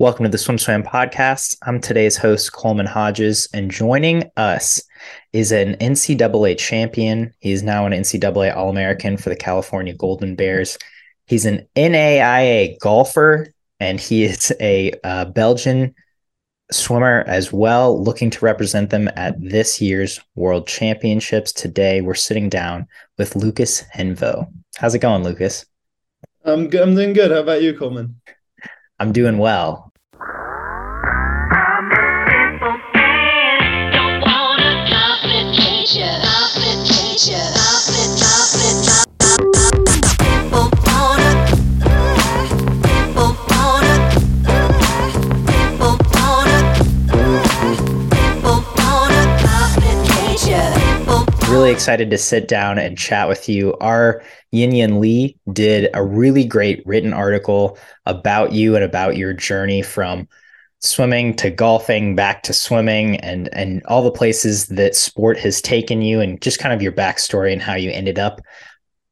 Welcome to the SwimSwam podcast. I'm today's host, Coleman Hodges, and joining us is an NCAA champion. He's now an NCAA All American for the California Golden Bears. He's an NAIA golfer, and he is a uh, Belgian swimmer as well, looking to represent them at this year's World Championships. Today, we're sitting down with Lucas Henveaux. How's it going, Lucas? I'm good. I'm doing good. How about you, Coleman? I'm doing well. Really excited to sit down and chat with you. Our Yanyan Li did a really great written article about you and about your journey from swimming to golfing, back to swimming, and and all the places that sport has taken you, and just kind of your backstory and how you ended up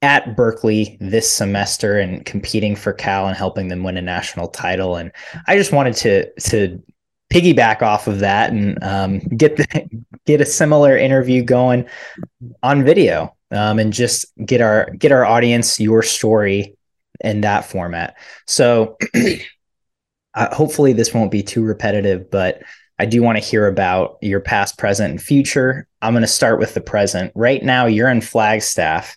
at Berkeley this semester and competing for Cal and helping them win a national title. And I just wanted to to piggyback off of that and um, get the, get a similar interview going on video um, and just get our get our audience your story in that format. So uh, hopefully this won't be too repetitive, but I do want to hear about your past, present, and future. I'm going to start with the present. Right now, you're in Flagstaff,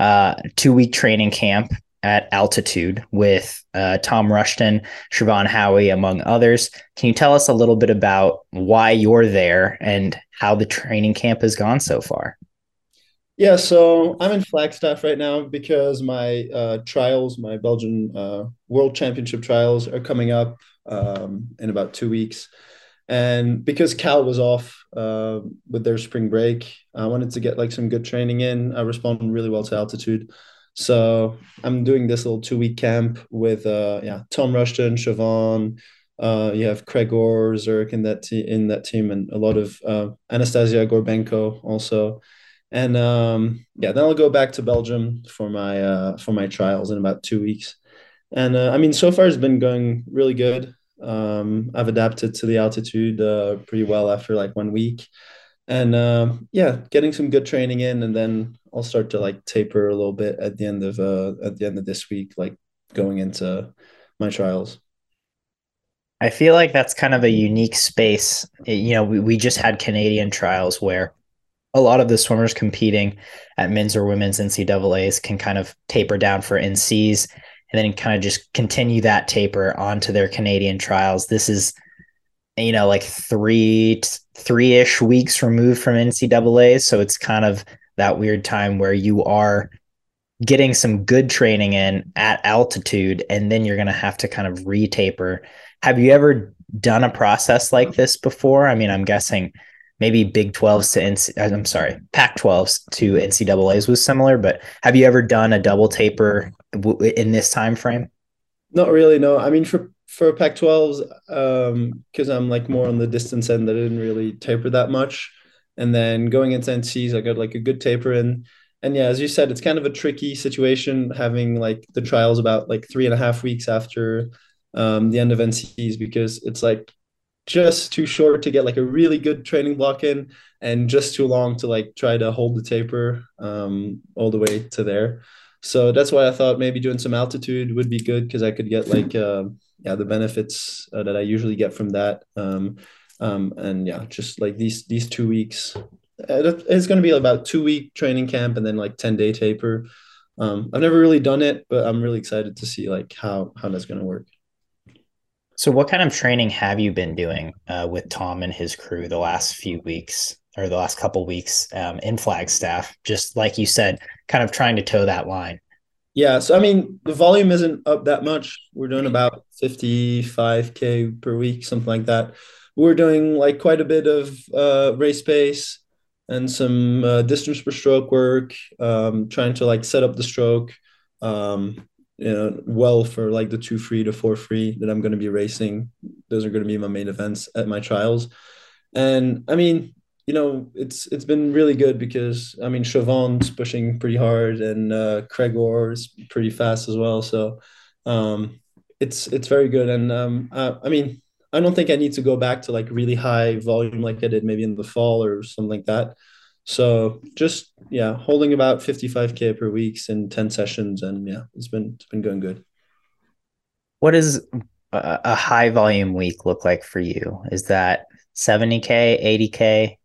uh, two week training camp at altitude with uh, Tom Rushton, Siobhan Haughey, among others. Can you tell us a little bit about why you're there and how the training camp has gone so far? Yeah, so I'm in Flagstaff right now because my uh, trials, my Belgian uh, World Championship trials, are coming up um, in about two weeks. And because Cal was off uh, with their spring break, I wanted to get like some good training in. I responded really well to altitude. So I'm doing this little two week camp with uh yeah Tom Rushton, Siobhan, uh you have Kregor Zirk in that te- in that team, and a lot of uh, Anastasia Gorbenko also. And um, yeah, then I'll go back to Belgium for my uh, for my trials in about two weeks. And uh, I mean, so far it's been going really good. Um, I've adapted to the altitude uh, pretty well after like one week and uh, yeah, getting some good training in, and then I'll start to like taper a little bit at the end of uh, at the end of this week, like going into my trials. I feel like that's kind of a unique space. You know, we, we just had Canadian trials where a lot of the swimmers competing at men's or women's NCAAs can kind of taper down for NCs and then kind of just continue that taper onto their Canadian trials. This is you know, like three three ish weeks removed from NCAA, so it's kind of that weird time where you are getting some good training in at altitude, and then you're going to have to kind of retaper. Have you ever done a process like this before? I mean, I'm guessing maybe Big 12s to NC, uh, I'm sorry, Pac 12s to NCAA's was similar, but have you ever done a double taper in this time frame? Not really. No, I mean for for Pac-12s, um, because I'm like more on the distance end, I didn't really taper that much. And then going into NCs, I got like a good taper in. And yeah, as you said, it's kind of a tricky situation having like the trials about like three and a half weeks after um, the end of NCs because it's like just too short to get like a really good training block in and just too long to like try to hold the taper um, all the way to there. So that's why I thought maybe doing some altitude would be good because I could get like uh, yeah the benefits uh, that I usually get from that. Um, um, and yeah, just like these these two weeks, uh, it's going to be about two week training camp and then like ten day taper. Um, I've never really done it, but I'm really excited to see like how how that's going to work. So, what kind of training have you been doing uh, with Tom and his crew the last few weeks or the last couple weeks um, in Flagstaff? Just like you said, kind of trying to toe that line. Yeah, so I mean, the volume isn't up that much. We're doing about 55k per week, something like that. We're doing like quite a bit of uh, race pace and some uh, distance per stroke work, um, trying to like set up the stroke, um, you know, well for like the two free to four free that I'm going to be racing. Those are going to be my main events at my trials. And I mean, you know, it's it's been really good because I mean Siobhan's pushing pretty hard and uh, Kregor is pretty fast as well. So um, it's it's very good, and um, I mean, I don't think I need to go back to like really high volume like I did maybe in the fall or something like that. So just yeah, holding about 55k per week in 10 sessions, and yeah, it's been it's been going good. What does a, a high volume week look like for you? Is that 70k, 80k?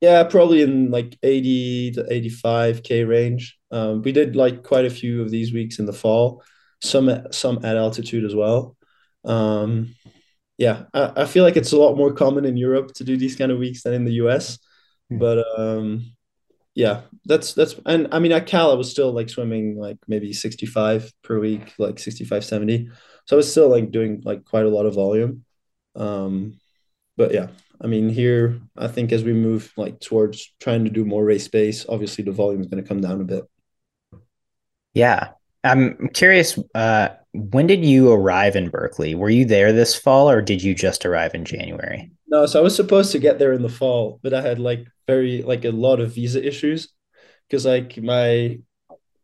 Yeah, probably in like 80 to 85k range. Um, we did like quite a few of these weeks in the fall, some some at altitude as well. Um, yeah, I, I feel like it's a lot more common in Europe to do these kind of weeks than in the US. Mm. But um, yeah, that's that's and I mean at Cal I was still like swimming like maybe 65 per week, like 65, 70. So I was still like doing like quite a lot of volume. Um, but yeah, I mean, here, I think as we move like towards trying to do more race base, obviously the volume is going to come down a bit. Yeah. I'm curious, uh, when did you arrive in Berkeley? Were you there this fall or did you just arrive in January? No, so I was supposed to get there in the fall, but I had like very, like a lot of visa issues because like my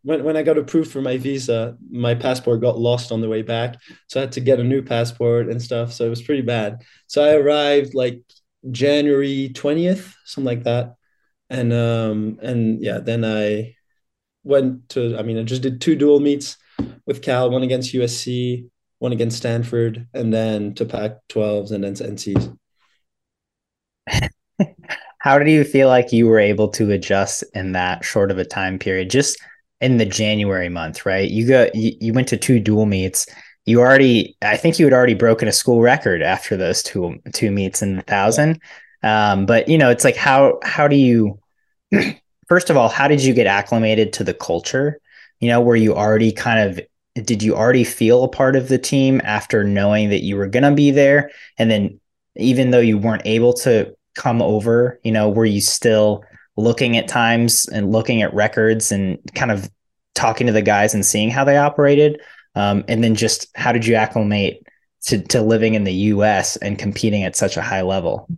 when, when I got approved for my visa, my passport got lost on the way back. So I had to get a new passport and stuff. So it was pretty bad. So I arrived like January 20th, something like that. And um and yeah, then I went to I mean I just did two dual meets with Cal, one against USC, one against Stanford, and then to Pac 12s and then to NCs. How did you feel like you were able to adjust in that short of a time period? Just in the January month, right? You got you, you went to two dual meets you already i think you had already broken a school record after those two two meets in the thousand um, but you know it's like how how do you first of all how did you get acclimated to the culture you know were you already kind of did you already feel a part of the team after knowing that you were going to be there and then even though you weren't able to come over you know were you still looking at times and looking at records and kind of talking to the guys and seeing how they operated um, and then just how did you acclimate to, to living in the US and competing at such a high level?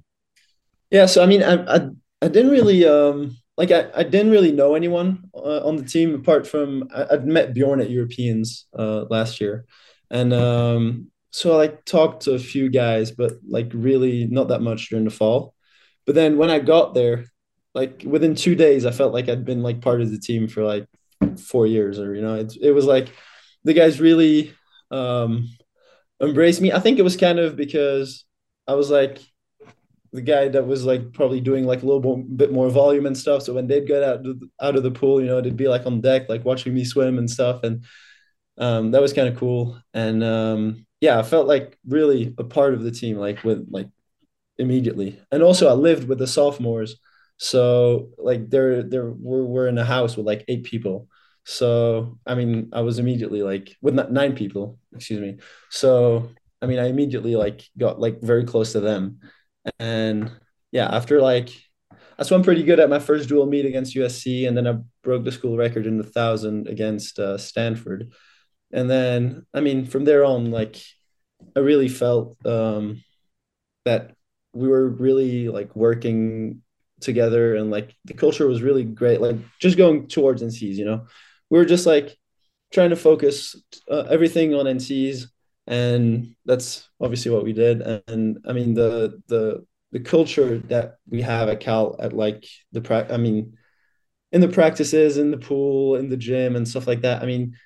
Yeah, so I mean, I I, I didn't really um like I, I didn't really know anyone uh, on the team apart from I, would met Bjorn at Europeans uh, last year, and um so I like talked to a few guys, but like really not that much during the fall. But then when I got there, like within two days, I felt like I'd been like part of the team for like four years, or you know, it it was like the guys really um, embraced me. I think it was kind of because I was like the guy that was like probably doing like a little bit more volume and stuff. So when they'd get out out of the pool, you know, they'd be like on deck, like watching me swim and stuff, and um, that was kind of cool. And um, yeah, I felt like really a part of the team, like with like immediately. And also, I lived with the sophomores, so like they're they're we're, we're in a house with like eight people so I mean, I was immediately like with nine people, excuse me. So I mean, I immediately like got like very close to them, and yeah, after like I swam pretty good at my first dual meet against USC, and then I broke the school record in the thousand against uh, Stanford, and then I mean, from there on, like I really felt um, that we were really like working together and like the culture was really great like just going towards NCs you know? We were just like trying to focus uh, everything on NCs, and that's obviously what we did. And, and, I mean the the the culture that we have at Cal at like the pra- I mean in the practices in the pool in the gym and stuff like that. I mean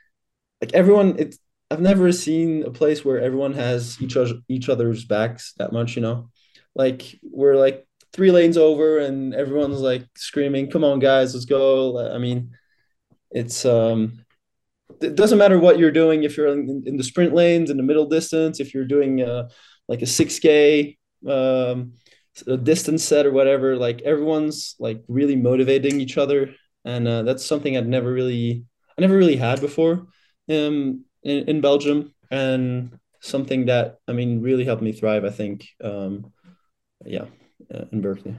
like everyone it's I've never seen a place where everyone has each other each other's backs that much, you know. Like we're like three lanes over and everyone's like screaming, "Come on guys, let's go." I mean, it's um it doesn't matter what you're doing if you're in, in the sprint lanes in the middle distance if you're doing uh, like a 6k um, a distance set or whatever like everyone's like really motivating each other. And uh, that's something i'd never really i never really had before um, in, in belgium. And something that i mean really helped me thrive i think um, yeah uh, in berkeley.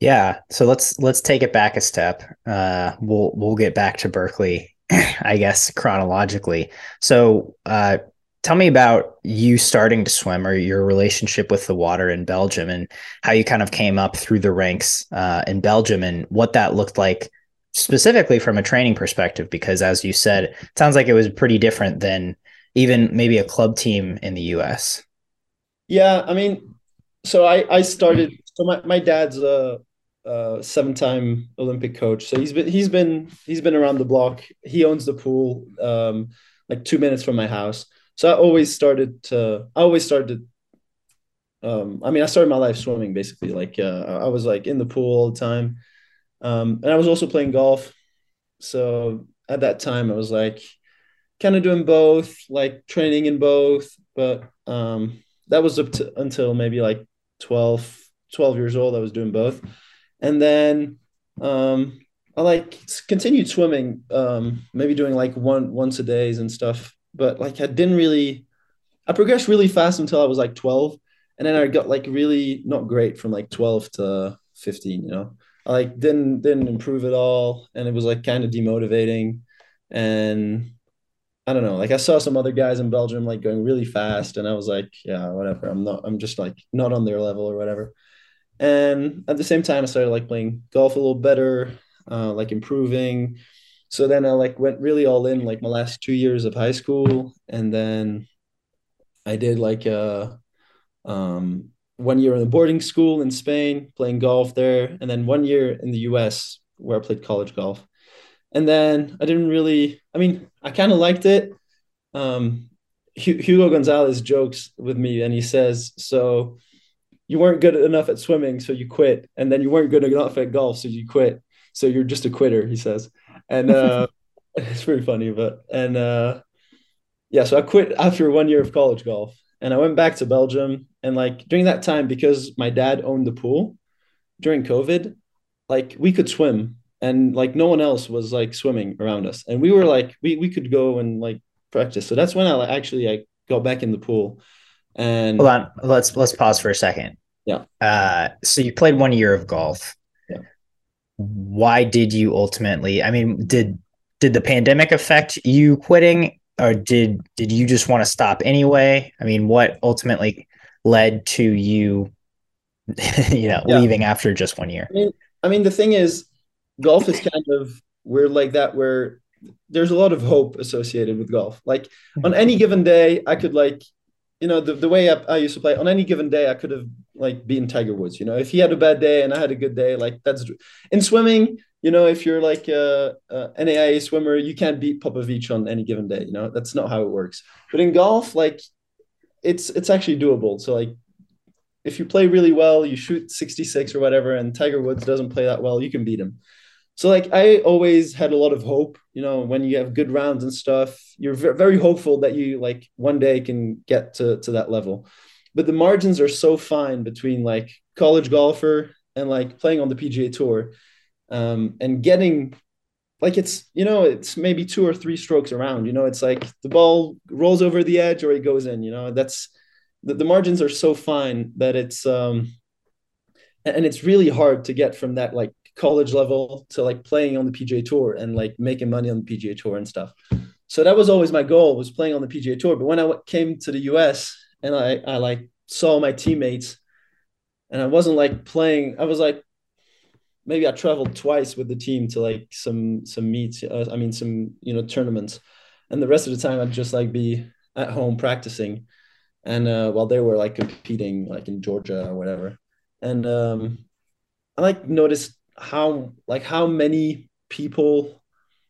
Yeah, so let's let's take it back a step. Uh, we'll we'll get back to Berkeley, I guess chronologically. So, uh, tell me about you starting to swim or your relationship with the water in Belgium and how you kind of came up through the ranks uh, in Belgium and what that looked like specifically from a training perspective. Because as you said, it sounds like it was pretty different than even maybe a club team in the US? Yeah, I mean, so I I started. So my my dad's a, a seven time Olympic coach. So he's been he's been he's been around the block. He owns the pool, um, like two minutes from my house. So I always started to I always started. Um, I mean, I started my life swimming basically. Like uh, I was like in the pool all the time, um, and I was also playing golf. So at that time, I was like kind of doing both, like training in both. But um, that was up to until maybe like 12, 12 years old. I was doing both, and then um, I like continued swimming, um, maybe doing like one once a days and stuff. But like I didn't really, I progressed really fast until I was like 12, and then I got like really not great from like 12 to 15. You know, I like didn't didn't improve at all, and it was like kind of demotivating, and I don't know. Like I saw some other guys in Belgium like going really fast, and I was like, yeah, whatever. I'm not. I'm just like not on their level or whatever. And at the same time, I started like playing golf a little better, uh, like improving. So then I like went really all in like my last two years of high school, and then I did like a um, one year in a boarding school in Spain, playing golf there, and then one year in the U.S. where I played college golf. And then I didn't really. I mean, I kind of liked it. Um, Hugo Gonzalez jokes with me, and he says, "So." You weren't good enough at swimming, so you quit, and then you weren't good enough at golf, so you quit. So you're just a quitter, he says, and uh, it's pretty funny. But and uh, yeah, so I quit after one year of college golf, and I went back to Belgium, and like during that time, because my dad owned the pool during COVID, like we could swim, and like no one else was like swimming around us, and we were like we we could go and like practice. So that's when I actually I got back in the pool and hold on, let's let's pause for a second. Yeah. Uh, so you played one year of golf. Yeah. Why did you ultimately? I mean, did did the pandemic affect you quitting, or did did you just want to stop anyway? I mean, what ultimately led to you, you know, yeah. leaving after just one year? I mean, I mean, the thing is, golf is kind of we're like that where there's a lot of hope associated with golf. Like on any given day, I could like you know, the, the way I, I, used to play on any given day, I could have like beaten Tiger Woods. You know, if he had a bad day and I had a good day, like that's in swimming. You know, if you're like a, a NAIA swimmer, you can't beat Popovici on any given day. You know, that's not how it works. But in golf, like it's it's actually doable. So like if you play really well, you shoot 66 or whatever, and Tiger Woods doesn't play that well, you can beat him so like i always had a lot of hope you know when you have good rounds and stuff you're very hopeful that you like one day can get to, to that level. But the margins are so fine between like college golfer and like playing on the pga tour um, and getting like it's you know it's maybe two or three strokes around you know it's like the ball rolls over the edge or it goes in you know that's the, the margins are so fine that it's um and it's really hard to get from that like college level to like playing on the PGA Tour and like making money on the PGA Tour and stuff. So that was always my goal was playing on the PGA Tour. But when I came to the US and I I like saw my teammates and I wasn't like playing, I was like maybe I traveled twice with the team to like some some meets. Uh, I mean some you know tournaments, and the rest of the time I'd just like be at home practicing, and uh, while they were like competing like in Georgia or whatever, and um, I like noticed how like how many people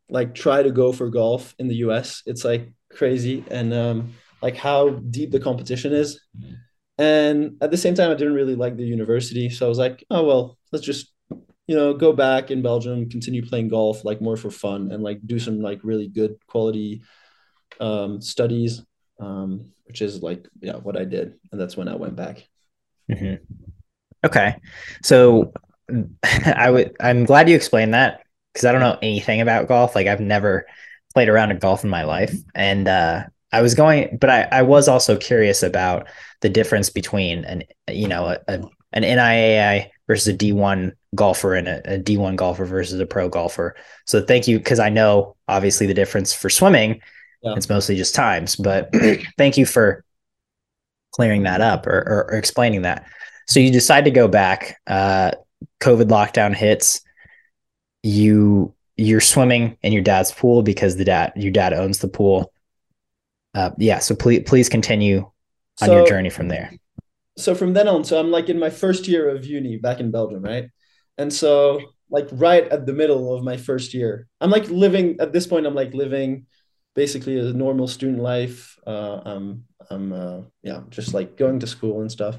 like try to go for golf in the US. It's like crazy and um like how deep the competition is. And at the same time I didn't really like the university, so I was like, oh well, let's just you know, go back in Belgium, continue playing golf like more for fun and like do some like really good quality um studies um which is like yeah what I did and that's when I went back. Mm-hmm. Okay. So I would. I'm glad you explained that because I don't know anything about golf. Like I've never played around a golf in my life, and uh, I was going, but I, I was also curious about the difference between an you know a, a an NIAI versus a D1 golfer and a a D1 golfer versus a pro golfer. So thank you because I know obviously the difference for swimming. Yeah. It's mostly just times, but thank you for clearing that up or, or, or, explaining that. So you decide to go back. Uh, COVID lockdown hits, you you're swimming in your dad's pool because the dad your dad owns the pool. uh, yeah, so please please continue on so, your journey from there. So from then on, so I'm like in my first year of uni back in Belgium, right? And so like right at the middle of my first year, I'm like living at this point. I'm like living basically a normal student life. Uh, I'm I'm uh, yeah, just like going to school and stuff.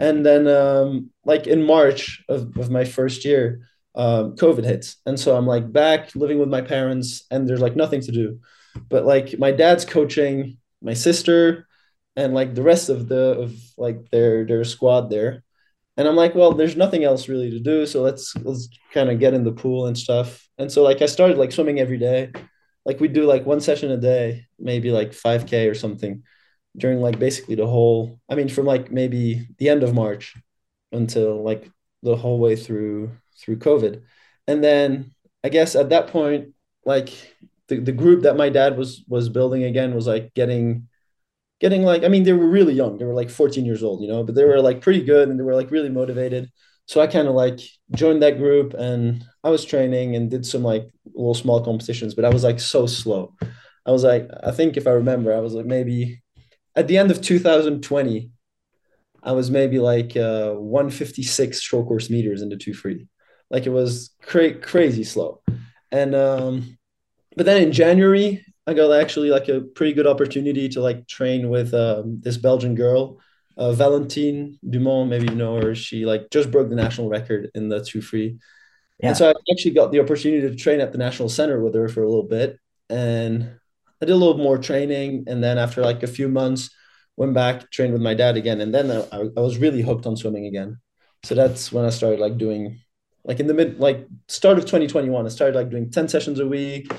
And then um, like in March of, of my first year, um, COVID hits, and so I'm like back living with my parents, and there's like nothing to do. But like my dad's coaching my sister and like the rest of the of like their their squad there. And i'm like well there's nothing else really to do. So let's let's kind of get in the pool and stuff. And so like i started like swimming every day. Like we do like one session a day maybe like 5k or something during like basically the whole i mean from like maybe the end of march until like the whole way through through covid. And then i guess at that point like the, the group that my dad was was building again was like getting getting like i mean they were really young. They were like 14 years old you know but they were like pretty good and they were like really motivated. So i kind of like joined that group and i was training and did some like little small competitions but i was like so slow. I was like i think if i remember i was like maybe at the end of 2020 i was maybe like uh 156 short course meters into two free like it was cra- crazy slow and um but then in January, I got actually like a pretty good opportunity to like train with um, this Belgian girl, uh, Valentine Dumont. Maybe you know her. She like just broke the national record in the two free. Yeah. And so I actually got the opportunity to train at the national center with her for a little bit, and I did a little more training. And then after like a few months, went back trained with my dad again, and then I, I was really hooked on swimming again. So that's when I started like doing, like in the mid like start of 2021, I started like doing ten sessions a week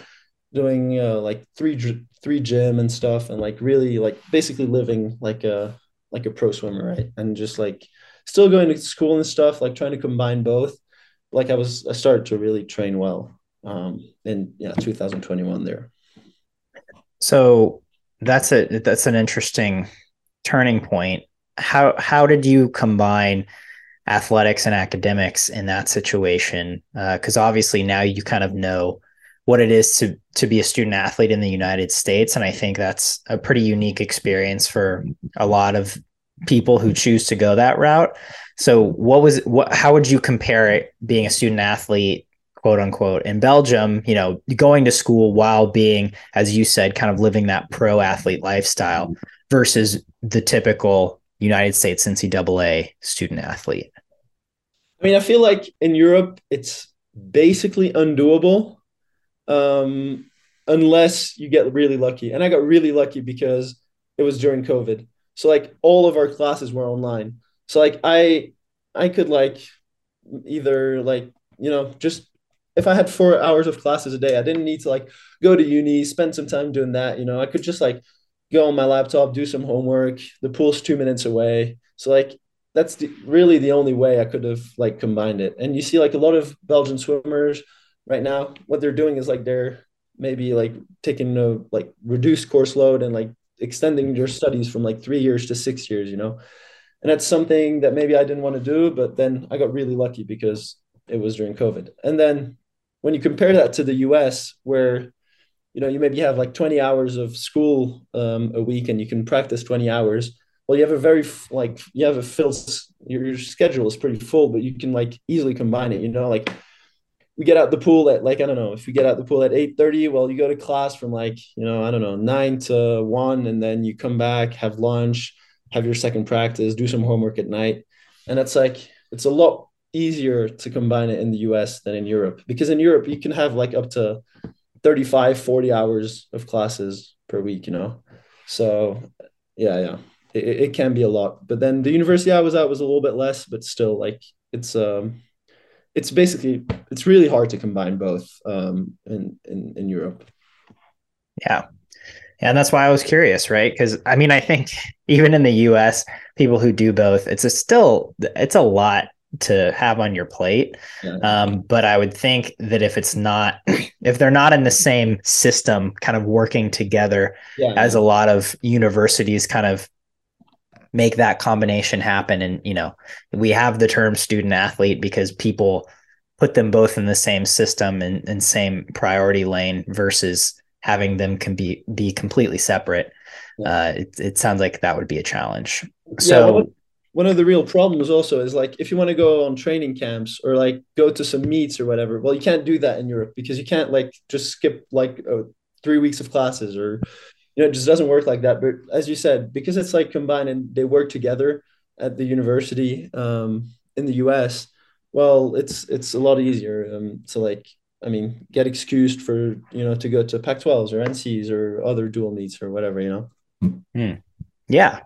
doing uh, like three three gym and stuff and like really like basically living like a like a pro swimmer right and just like still going to school and stuff like trying to combine both like i was i started to really train well um in yeah 2021 there so that's a that's an interesting turning point. How how did you combine athletics and academics in that situation? Because uh, obviously now you kind of know what it is to to be a student athlete in the United States. And I think that's a pretty unique experience for a lot of people who choose to go that route. So what was what how would you compare it being a student athlete quote unquote in Belgium, you know, going to school while being as you said kind of living that pro athlete lifestyle versus the typical United States NCAA student athlete? I mean, I feel like in Europe it's basically undoable um, unless you get really lucky. And I got really lucky because it was during COVID. So like all of our classes were online. So like I I could like either like you know just if I had four hours of classes a day, I didn't need to like go to uni, spend some time doing that. You know, I could just like go on my laptop, do some homework. The pool's two minutes away, so like that's the, really the only way I could have like combined it. And you see like a lot of Belgian swimmers right now what they're doing is like they're maybe like taking a like reduced course load and like extending your studies from like three years to six years you know and that's something that maybe i didn't want to do but then i got really lucky because it was during covid and then when you compare that to the us where you know you maybe have like 20 hours of school um, a week and you can practice 20 hours well you have a very like you have a filled your, your schedule is pretty full but you can like easily combine it you know like we get out the pool at like I don't know if you get out the pool at eight thirty. Well, you go to class from like you know I don't know nine to one, and then you come back, have lunch, have your second practice, do some homework at night, and it's like it's a lot easier to combine it in the US than in Europe because in Europe you can have like up to 35 40 hours of classes per week you know so yeah yeah it, it can be a lot but then the university I was at was a little bit less but still like it's um it's basically it's really hard to combine both um, in, in in Europe. Yeah. And that's why I was curious, right? Because I mean, I think even in the US, people who do both, it's still it's a lot to have on your plate. Yeah. Um, but I would think that if it's not, if they're not in the same system, kind of working together, yeah. as a lot of universities kind of make that combination happen and you know we have the term student athlete because people put them both in the same system and, and same priority lane versus having them can be be completely separate. Uh, it, it sounds like that would be a challenge. So yeah, one of the real problems also is like if you want to go on training camps or like go to some meets or whatever well you can't do that in europe because you can't like just skip like uh, three weeks of classes or you know it just doesn't work like that but as you said because it's like combined and they work together at the university um, in the us well it's it's a lot easier um, to like i mean get excused for you know to go to pac 12s or ncs or other dual meets or whatever you know hmm. yeah.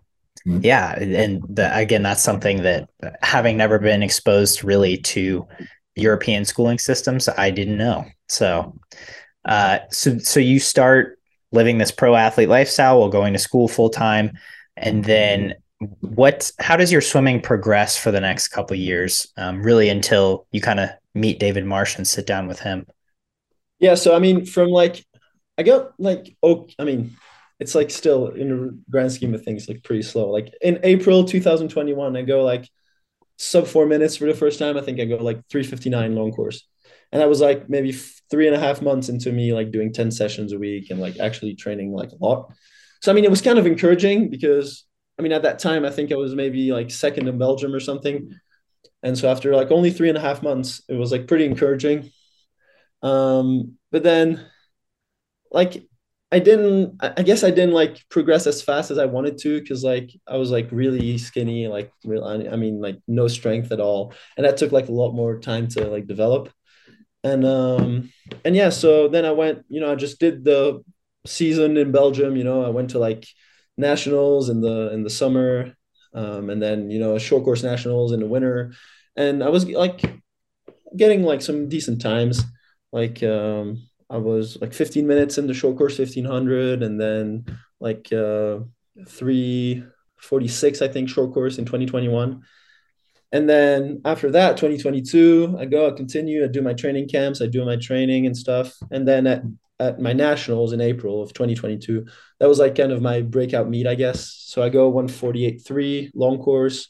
Yeah, and the, again, that's something that having never been exposed really to European schooling systems, I didn't know. So, uh, so so you start living this pro athlete lifestyle while going to school full time, and then what? How does your swimming progress for the next couple years? Um, really, until you kind of meet David Marsh and sit down with him. Yeah, so I mean, from like, I got like, oh, I mean, it's like still in the grand scheme of things like pretty slow. Like in April 2021, I go like sub four minutes for the first time. I think I go like 359 long course. And I was like maybe three and a half months into me like doing 10 sessions a week and like actually training like a lot. So I mean it was kind of encouraging because I mean at that time I think I was maybe like second in Belgium or something. And so after like only three and a half months, it was like pretty encouraging. Um, but then like I didn't I guess I didn't like progress as fast as I wanted to because like I was like really skinny, like real I mean like no strength at all. And that took like a lot more time to like develop. And um and yeah, so then I went, you know, I just did the season in Belgium, you know, I went to like nationals in the in the summer, um, and then you know, short course nationals in the winter. And I was like getting like some decent times. Like um I was like 15 minutes in the short course 1500 and then like uh 346 I think short course in 2021. And then after that 2022 I go I continue I do my training camps I do my training and stuff and then at at my nationals in April of 2022 that was like kind of my breakout meet I guess. So I go 148.3 long course.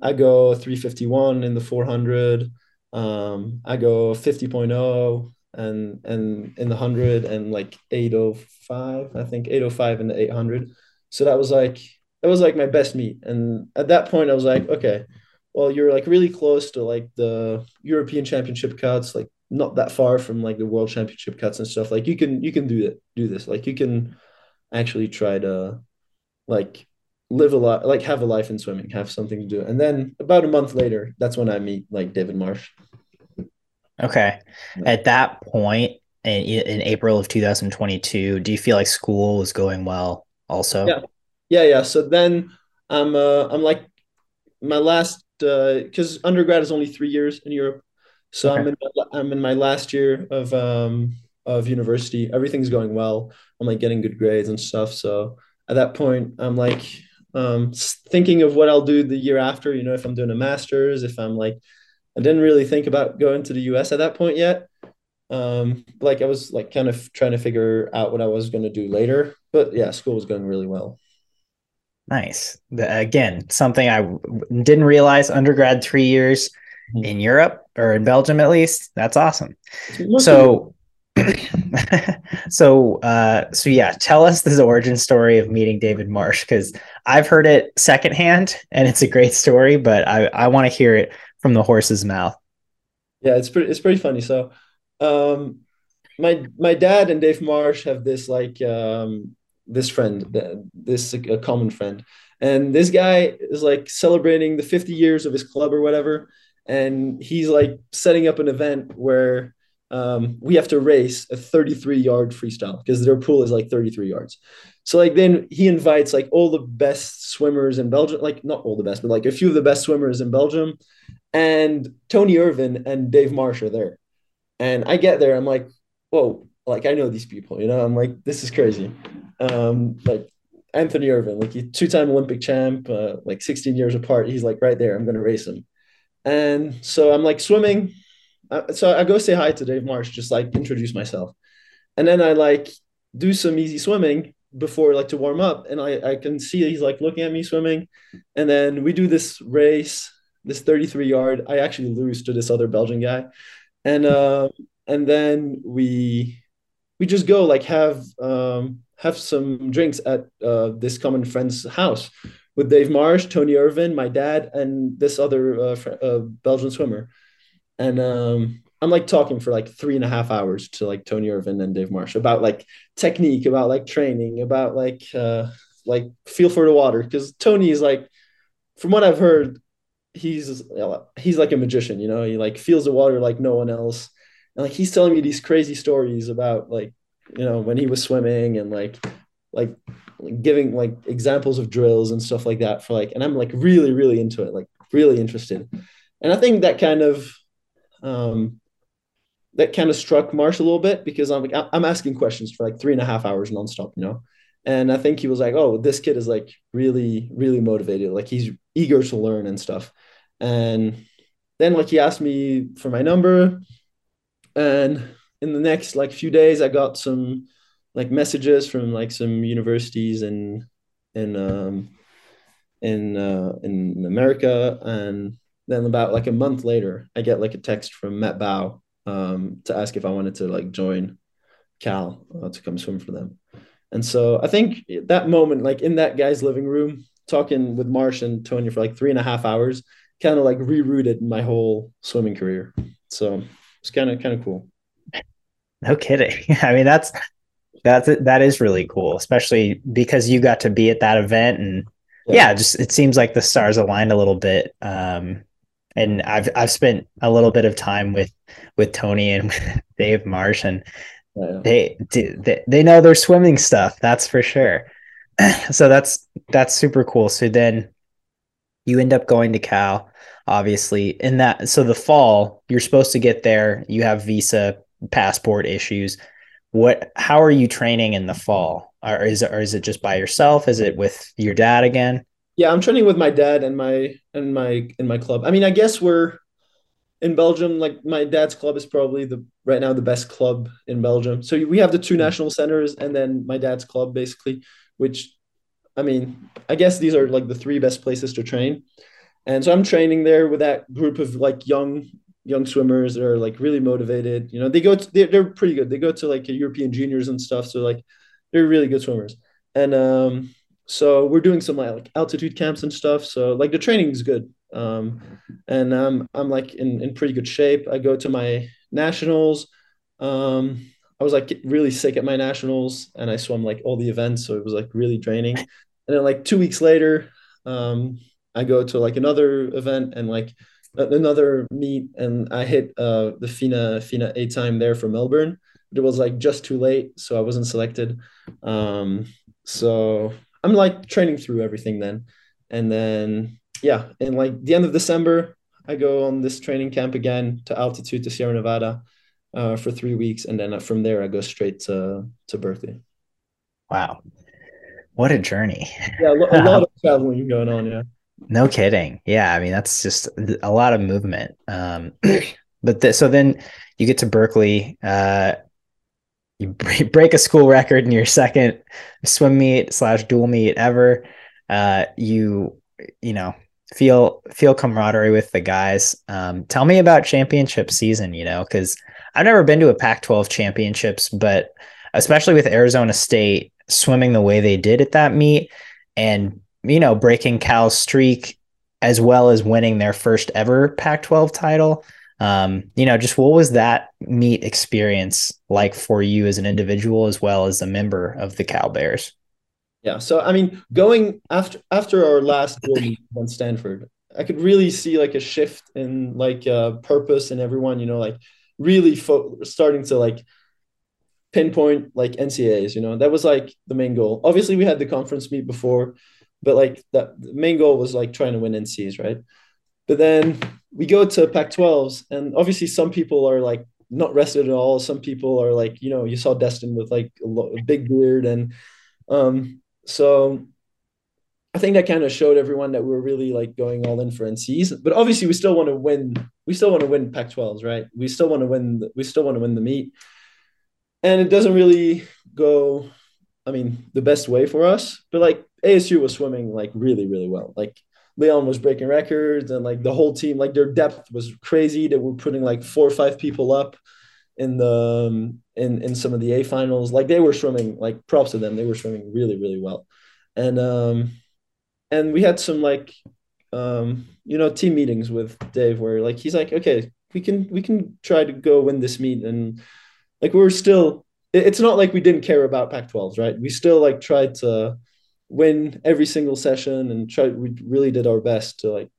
I go 351 in the 400 um, I go 50.0 and and in the hundred and like 805 i think 805 in the 800 so that was like that was like my best meet. And at that point i was like okay well you're like really close to like the european championship cuts like not that far from like the world championship cuts and stuff. Like you can you can do it do this. Like you can actually try to like live a lot like have a life in swimming have something to do. And then about a month later that's when i meet like david marsh Okay. At that point in, in April of 2022, do you feel like school was going well also? Yeah. Yeah. Yeah. So then I'm, uh, I'm like my last, uh, cause undergrad is only three years in Europe. So okay. I'm in, I'm in my last year of, um, of university. Everything's going well. I'm like getting good grades and stuff. So at that point, I'm like, um, thinking of what I'll do the year after, you know, if I'm doing a master's, if I'm like I didn't really think about going to the US at that point yet. Um, like I was like kind of trying to figure out what I was going to do later. But yeah, school was going really well. Nice. The, again, something I didn't realize undergrad three years mm-hmm. in Europe or in Belgium at least. That's awesome. So, so, uh, so yeah, tell us this origin story of meeting David Marsh because I've heard it secondhand and it's a great story, but I, I want to hear it from the horse's mouth. Yeah, it's pretty it's pretty funny. So um my my dad and Dave Marsh have this like um this friend, this a common friend. And this guy is like celebrating the 50 years of his club or whatever. And he's like setting up an event where um, we have to race a 33 yard freestyle because their pool is like 33 yards. So like then he invites like all the best swimmers in Belgium, like not all the best, but like a few of the best swimmers in Belgium, and Tony Ervin and Dave Marsh are there. And I get there, I'm like, whoa, like I know these people, you know. I'm like, this is crazy. Um, like Anthony Ervin, like he two-time Olympic champ, uh, like 16 years apart. He's like right there. I'm gonna race him. And so I'm like swimming. Uh, so I go say hi to Dave Marsh, just like introduce myself, and then I like do some easy swimming before like to warm up, and I I can see he's like looking at me swimming, and then we do this race this 33 yard. I actually lose to this other Belgian guy, and uh, and then we we just go like have um, have some drinks at uh, this common friend's house with Dave Marsh, Tony Ervin, my dad, and this other uh, fr- uh, Belgian swimmer. And um, I'm like talking for like three and a half hours to like Tony Ervin and Dave Marsh about like technique, about like training, about like uh, like feel for the water. Because Tony is like, from what I've heard, he's he's like a magician. You know, he like feels the water like no one else. And like he's telling me these crazy stories about like you know when he was swimming and like like giving like examples of drills and stuff like that for like and i'm like really really into it like really interested and i think that kind of um that kind of struck marsh a little bit because i'm like i'm asking questions for like three and a half hours nonstop you know and i think he was like oh this kid is like really really motivated like he's eager to learn and stuff and then like he asked me for my number and in the next like few days i got some like messages from like some universities in in um, in uh, in America, and then about like a month later, I get like a text from Matt Bow um, to ask if I wanted to like join Cal uh, to come swim for them. And so I think that moment, like in that guy's living room, talking with Marsh and Tony for like three and a half hours, kind of like rerouted my whole swimming career. So it's kind of kind of cool. No kidding. I mean, that's that's that is really cool, especially because you got to be at that event and yeah. yeah, just it seems like the stars aligned a little bit. Um, and I've I've spent a little bit of time with with Tony and with Dave Marsh, and yeah. they, they they know their swimming stuff. That's for sure. so that's that's super cool. So then you end up going to Cal, obviously. In that, so the fall you're supposed to get there. You have visa passport issues what how are you training in the fall or is it or is it just by yourself is it with your dad again yeah i'm training with my dad and my and my in my club i mean i guess we're in belgium like my dad's club is probably the right now the best club in belgium so we have the two hmm. national centers and then my dad's club basically which i mean i guess these are like the three best places to train and so i'm training there with that group of like young young swimmers that are like really motivated. You know, they go to, they're, they're pretty good. They go to like European juniors and stuff. So like they're really good swimmers. And um, so we're doing some like altitude camps and stuff. So like the training is good. Um, and um, I'm like in, in pretty good shape. I go to my nationals. Um, I was like really sick at my nationals and I swam like all the events. So it was like really draining. And then like two weeks later, um, I go to like another event and like another meet and I hit uh, the FINA FINA A time there for Melbourne. But it was like just too late, so I wasn't selected. Um, so I'm like training through everything then, and then yeah, in like the end of December, I go on this training camp again to altitude to Sierra Nevada uh, for three weeks, and then from there I go straight to to Berkeley. Wow, what a journey! Yeah, a lot of traveling going on. Yeah. No kidding. Yeah, I mean that's just a lot of movement. Um, but the, so then you get to Berkeley. Uh, you break a school record in your second swim meet slash dual meet ever. Uh, you you know feel feel camaraderie with the guys. Um, tell me about championship season. You know, because I've never been to a Pac-12 championships, but especially with Arizona State swimming the way they did at that meet and you know, breaking Cal's streak as well as winning their first ever Pac 12 title. Um, you know, just what was that meet experience like for you as an individual as well as a member of the Cal Bears? Yeah. So, I mean, going after after our last game on Stanford, I could really see like a shift in like uh, purpose and everyone, you know, like really fo- starting to like pinpoint like NCAAs, you know, that was like the main goal. Obviously, we had the conference meet before, but like the main goal was like trying to win NCs, right? But then we go to Pac-12s, and obviously some people are like not rested at all. Some people are like, you know, you saw Destin with like a, lo- a big beard, and um, so I think that kind of showed everyone that we were really like going all in for NCs. But obviously, we still want to win. We still want to win Pac-12s, right? We still want to win. The, we still want to win the meet, and it doesn't really go. I mean, the best way for us, but like ASU was swimming like really, really well. Like Leon was breaking records and like the whole team, like their depth was crazy. They were putting like four or five people up in the um, in in some of the A finals. Like they were swimming, like props to them. They were swimming really, really well. And um and we had some like um you know team meetings with Dave where like he's like, okay, we can we can try to go win this meet and like we are still it's not like we didn't care about Pac-12s, right? We still like tried to win every single session and try we really did our best to like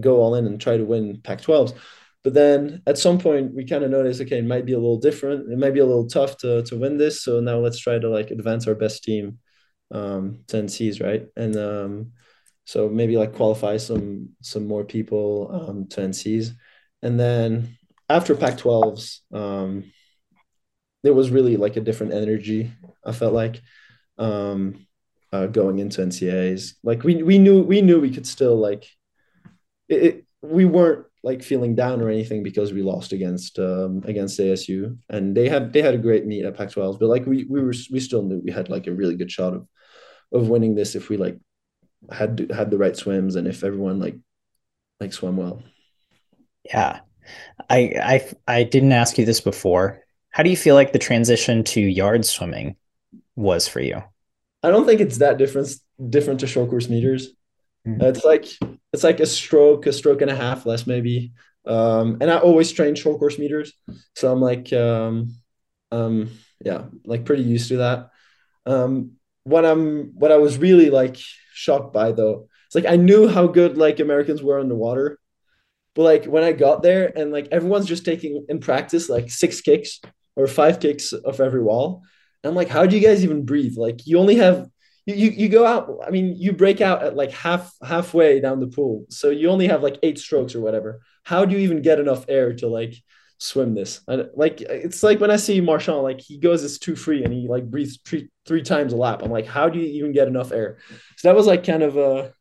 go all in and try to win Pac-12s. But then at some point we kind of noticed, okay, it might be a little different. It might be a little tough to to win this. So now let's try to like advance our best team um, to NCs, right? And um, so maybe like qualify some some more people um, to NCs, and then after Pac-12s, um, it was really like a different energy. I felt like um, uh, going into NCAAs, like we we knew we knew we could still like it, it we weren't like feeling down or anything because we lost against um, against ASU and they had they had a great meet at Pac-12, but like we we were we still knew we had like a really good shot of of winning this if we like had had the right swims and if everyone like like swam well. Yeah. I I I didn't ask you this before. How do you feel like the transition to yard swimming was for you? I don't think it's that different different to short course meters. Mm-hmm. It's like it's like a stroke, a stroke and a half less maybe. Um, and I always train short course meters, so I'm like, um, um, yeah, like pretty used to that. Um, what I'm, what I was really like shocked by though, it's like I knew how good like Americans were underwater, but like when I got there and like everyone's just taking in practice like six kicks or five kicks of every wall, I'm like, how do you guys even breathe? Like you only have you, you go out i mean you break out at like half halfway down the pool. So you only have like eight strokes or whatever. How do you even get enough air to like swim this. I, like it's like when i see marchand like he goes it's too free and he like breathes three three times a lap. I'm like how do you even get enough air? So that was like kind of a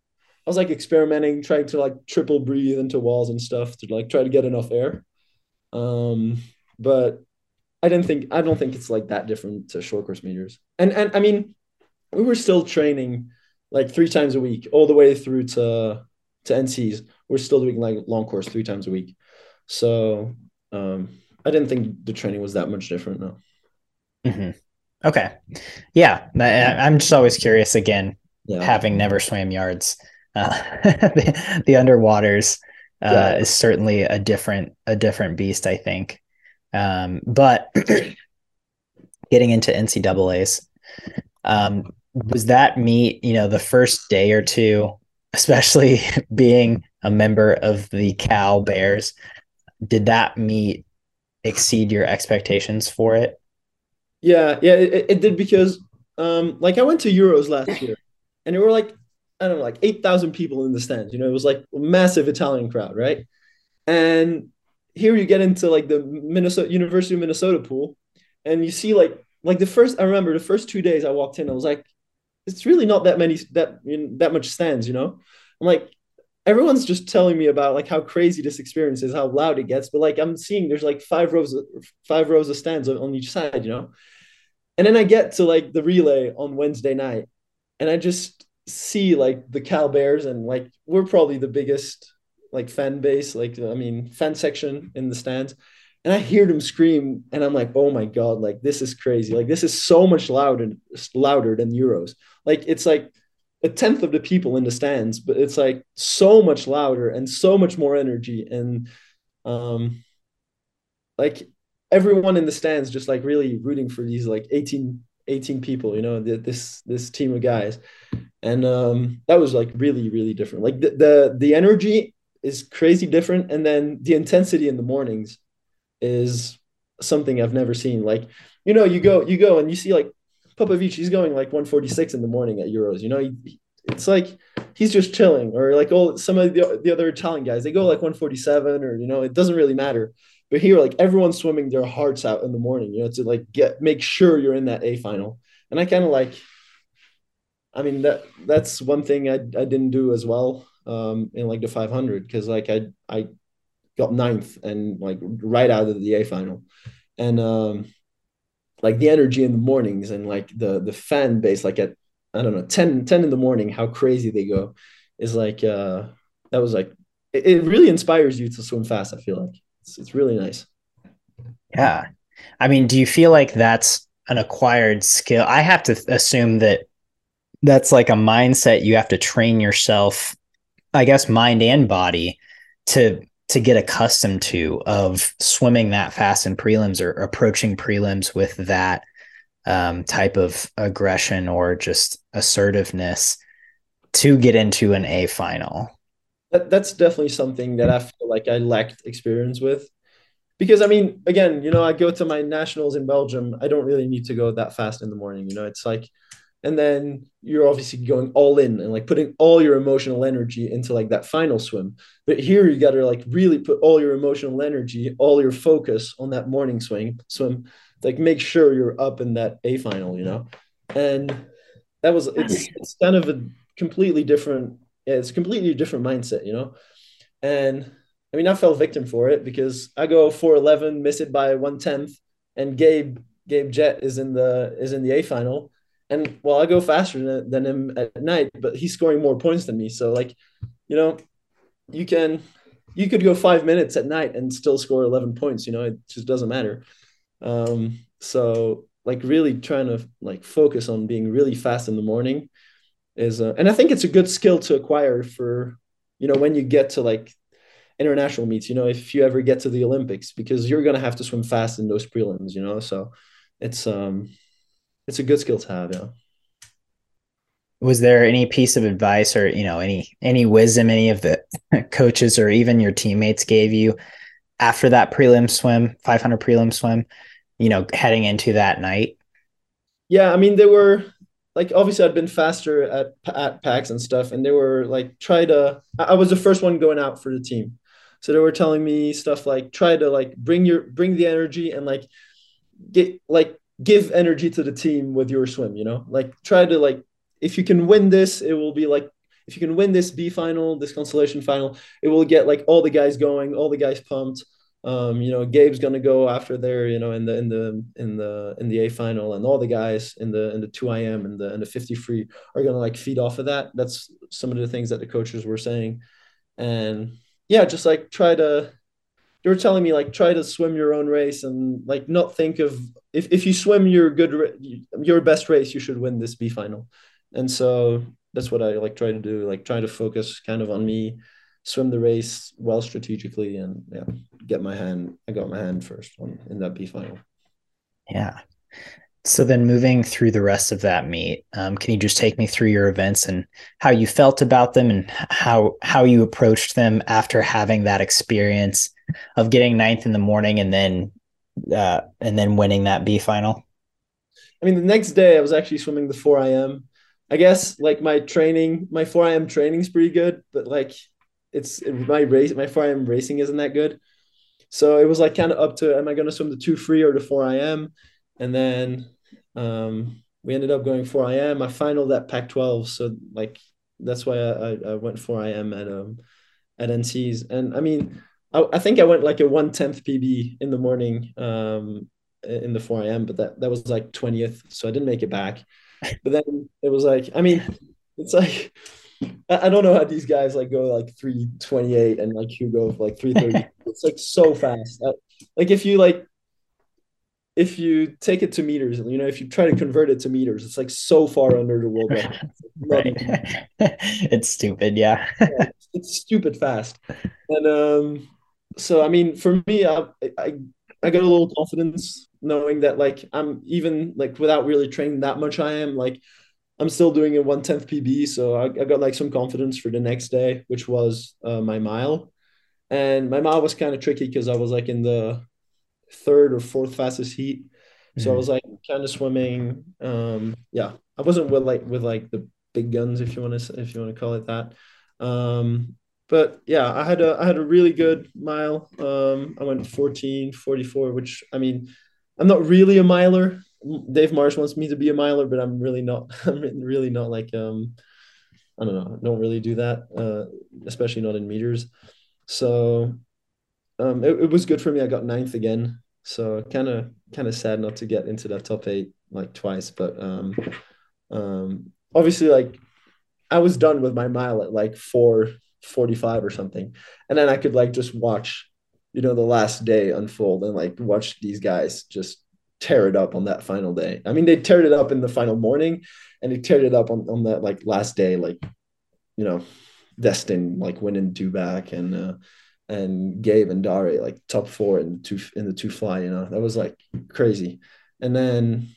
i was like experimenting trying to like triple breathe into walls and stuff to like try to get enough air. Um but i didn't think i don't think it's like that different to short course meters and and i mean we were still training like three times a week all the way through to to NCs. We're still doing like long course three times a week. So um, I didn't think the training was that much different. No. Mm-hmm. Okay. Yeah. I, am just always curious again, yeah. having never swam yards. Uh, the, the underwaters uh, yeah. is certainly a different, a different beast, I think. Um, but getting into NCAAs, um, was that meet, you know, the first day or two, especially being a member of the Cal Bears, did that meet exceed your expectations for it? Yeah, yeah, it, it did because um like I went to Euros last year and there were like I don't know, like 8,000 people in the stands. You know, it was like a massive Italian crowd, right? And here you get into like the Minnesota University of Minnesota pool and you see like like the first I remember the first two days I walked in, I was like, it's really not that many that that much stands, you know. I'm like, everyone's just telling me about like how crazy this experience is, how loud it gets, but like I'm seeing there's like five rows of five rows of stands on each side, you know. And then I get to like the relay on Wednesday night, and I just see like the Cal Bears, and like we're probably the biggest like fan base, like I mean fan section in the stands and I hear them scream, and I'm like, oh my god, like this is crazy. Like this is so much louder, louder than Euros. Like it's like a tenth of the people in the stands, but it's like so much louder and so much more energy. And um like everyone in the stands just like really rooting for these like 18, 18 people, you know, this this team of guys. And um that was like really, really different. Like the the, the energy is crazy different. And then the intensity in the mornings is something I've never seen. Like, you know, you go, you go and you see like Popovici, he's going like 146 in the morning at Euros. You know, he, it's like he's just chilling, or like all some of the, the other Italian guys, they go like 147, or you know, it doesn't really matter. But here, like everyone's swimming their hearts out in the morning, you know, to like get make sure you're in that A final. And I kind of like, I mean that that's one thing I I didn't do as well um in like the 500 because like I I got ninth and like right out of the A final. And um like the energy in the mornings and like the the fan base like at I don't know 10, 10 in the morning how crazy they go is like uh that was like it, it really inspires you to swim fast I feel like. It's, it's really nice. Yeah. I mean, do you feel like that's an acquired skill? I have to assume that that's like a mindset you have to train yourself, I guess, mind and body to to get accustomed to of swimming that fast in prelims or approaching prelims with that um, type of aggression or just assertiveness to get into an A final. That, that's definitely something that I feel like I lacked experience with because I mean, again, you know, I go to my nationals in Belgium. I don't really need to go that fast in the morning. You know, it's like, and then you're obviously going all in and like putting all your emotional energy into like that final swim. But here you got to like really put all your emotional energy, all your focus on that morning swing swim. Like make sure you're up in that A final. You know, and that was it's it's kind of a completely different. Yeah, it's completely different mindset. You know, and I mean, I fell victim for it because I go 4'11, miss it by one tenth, and Gabe Gabe Jett is in the is in the A final. And well, I go faster than, than him at night, but he's scoring more points than me. So like, you know, you can you could go five minutes at night and still score 11 points, you know, it just doesn't matter. Um, so like really trying to like focus on being really fast in the morning is uh, and I think it's a good skill to acquire for you know when you get to like international meets, you know, if you ever get to the Olympics, because you're gonna have to swim fast in those prelims, you know. So it's um it's a good skill to have, yeah. Was there any piece of advice or you know any any wisdom any of the coaches or even your teammates gave you after that prelim swim, 500 prelim swim, you know, heading into that night? Yeah, I mean, they were like obviously I'd been faster at at packs and stuff, and they were like try to. I was the first one going out for the team, so they were telling me stuff like try to like bring your bring the energy and like get like give energy to the team with your swim, you know? Like try to like if you can win this, it will be like if you can win this B final, this consolation final, it will get like all the guys going, all the guys pumped. Um, you know, Gabe's gonna go after there, you know, in the in the in the in the A final, and all the guys in the in the two IM and the and the 50 free are gonna like feed off of that. That's some of the things that the coaches were saying. And yeah, just like try to they were telling me like try to swim your own race and like not think of if, if you swim your good your best race you should win this b final. And so that's what i like try to do like try to focus kind of on me swim the race well strategically and yeah get my hand i got my hand first on, in that b final. Yeah so then moving through the rest of that meet, um, can you just take me through your events and how you felt about them and how how you approached them after having that experience of getting ninth in the morning and then uh, and then winning that B final? I mean, the next day I was actually swimming the 4 IM. I guess like my training, my 4 IM training is pretty good, but like it's my race, my 4 IM racing isn't that good. So it was like kind of up to am I going to swim the 2 free or the 4 IM? And then um, we ended up going 4 IM. I final that Pac 12. So like that's why I, I went 4 IM at um at NC's. And I mean, I, I think I went like a one tenth PB in the morning um in the 4 IM, but that that was like 20th. So I didn't make it back. But then it was like, I mean, it's like I, I don't know how these guys like go like 328 and like Hugo like 330. it's like so fast. like if you like if you take it to meters, you know, if you try to convert it to meters, it's like so far under the world record. right. it's stupid, yeah. yeah. It's stupid fast. And um so I mean for me I, I I got a little confidence knowing that like I'm even like without really training that much I am like I'm still doing a one tenth PB. So I, I got like some confidence for the next day, which was uh, my mile. And my mile was kind of tricky because I was like in the third or fourth fastest heat. So mm-hmm. I was like kind of swimming. Um, yeah, I wasn't with like with like the big guns, if you want to if you want to call it that. Um, but yeah, I had a I had a really good mile. Um, I went 14, 44, which I mean, I'm not really a miler. Dave Marsh wants me to be a miler, but I'm really not. I'm really not like um, I don't know. I don't really do that, uh, especially not in meters. So um, it, it was good for me. I got ninth again, so kind of kind of sad not to get into that top eight like twice. But um, um, obviously, like I was done with my mile at like four forty five or something, and then I could like just watch you know the last day unfold and like watch these guys just tear it up on that final day. I mean, they teared it up in the final morning, and they teared it up on on that like last day, like you know, Destin like winning two back and. uh and Gabe and Dare like top four in two in the two fly. You know that was like crazy. And then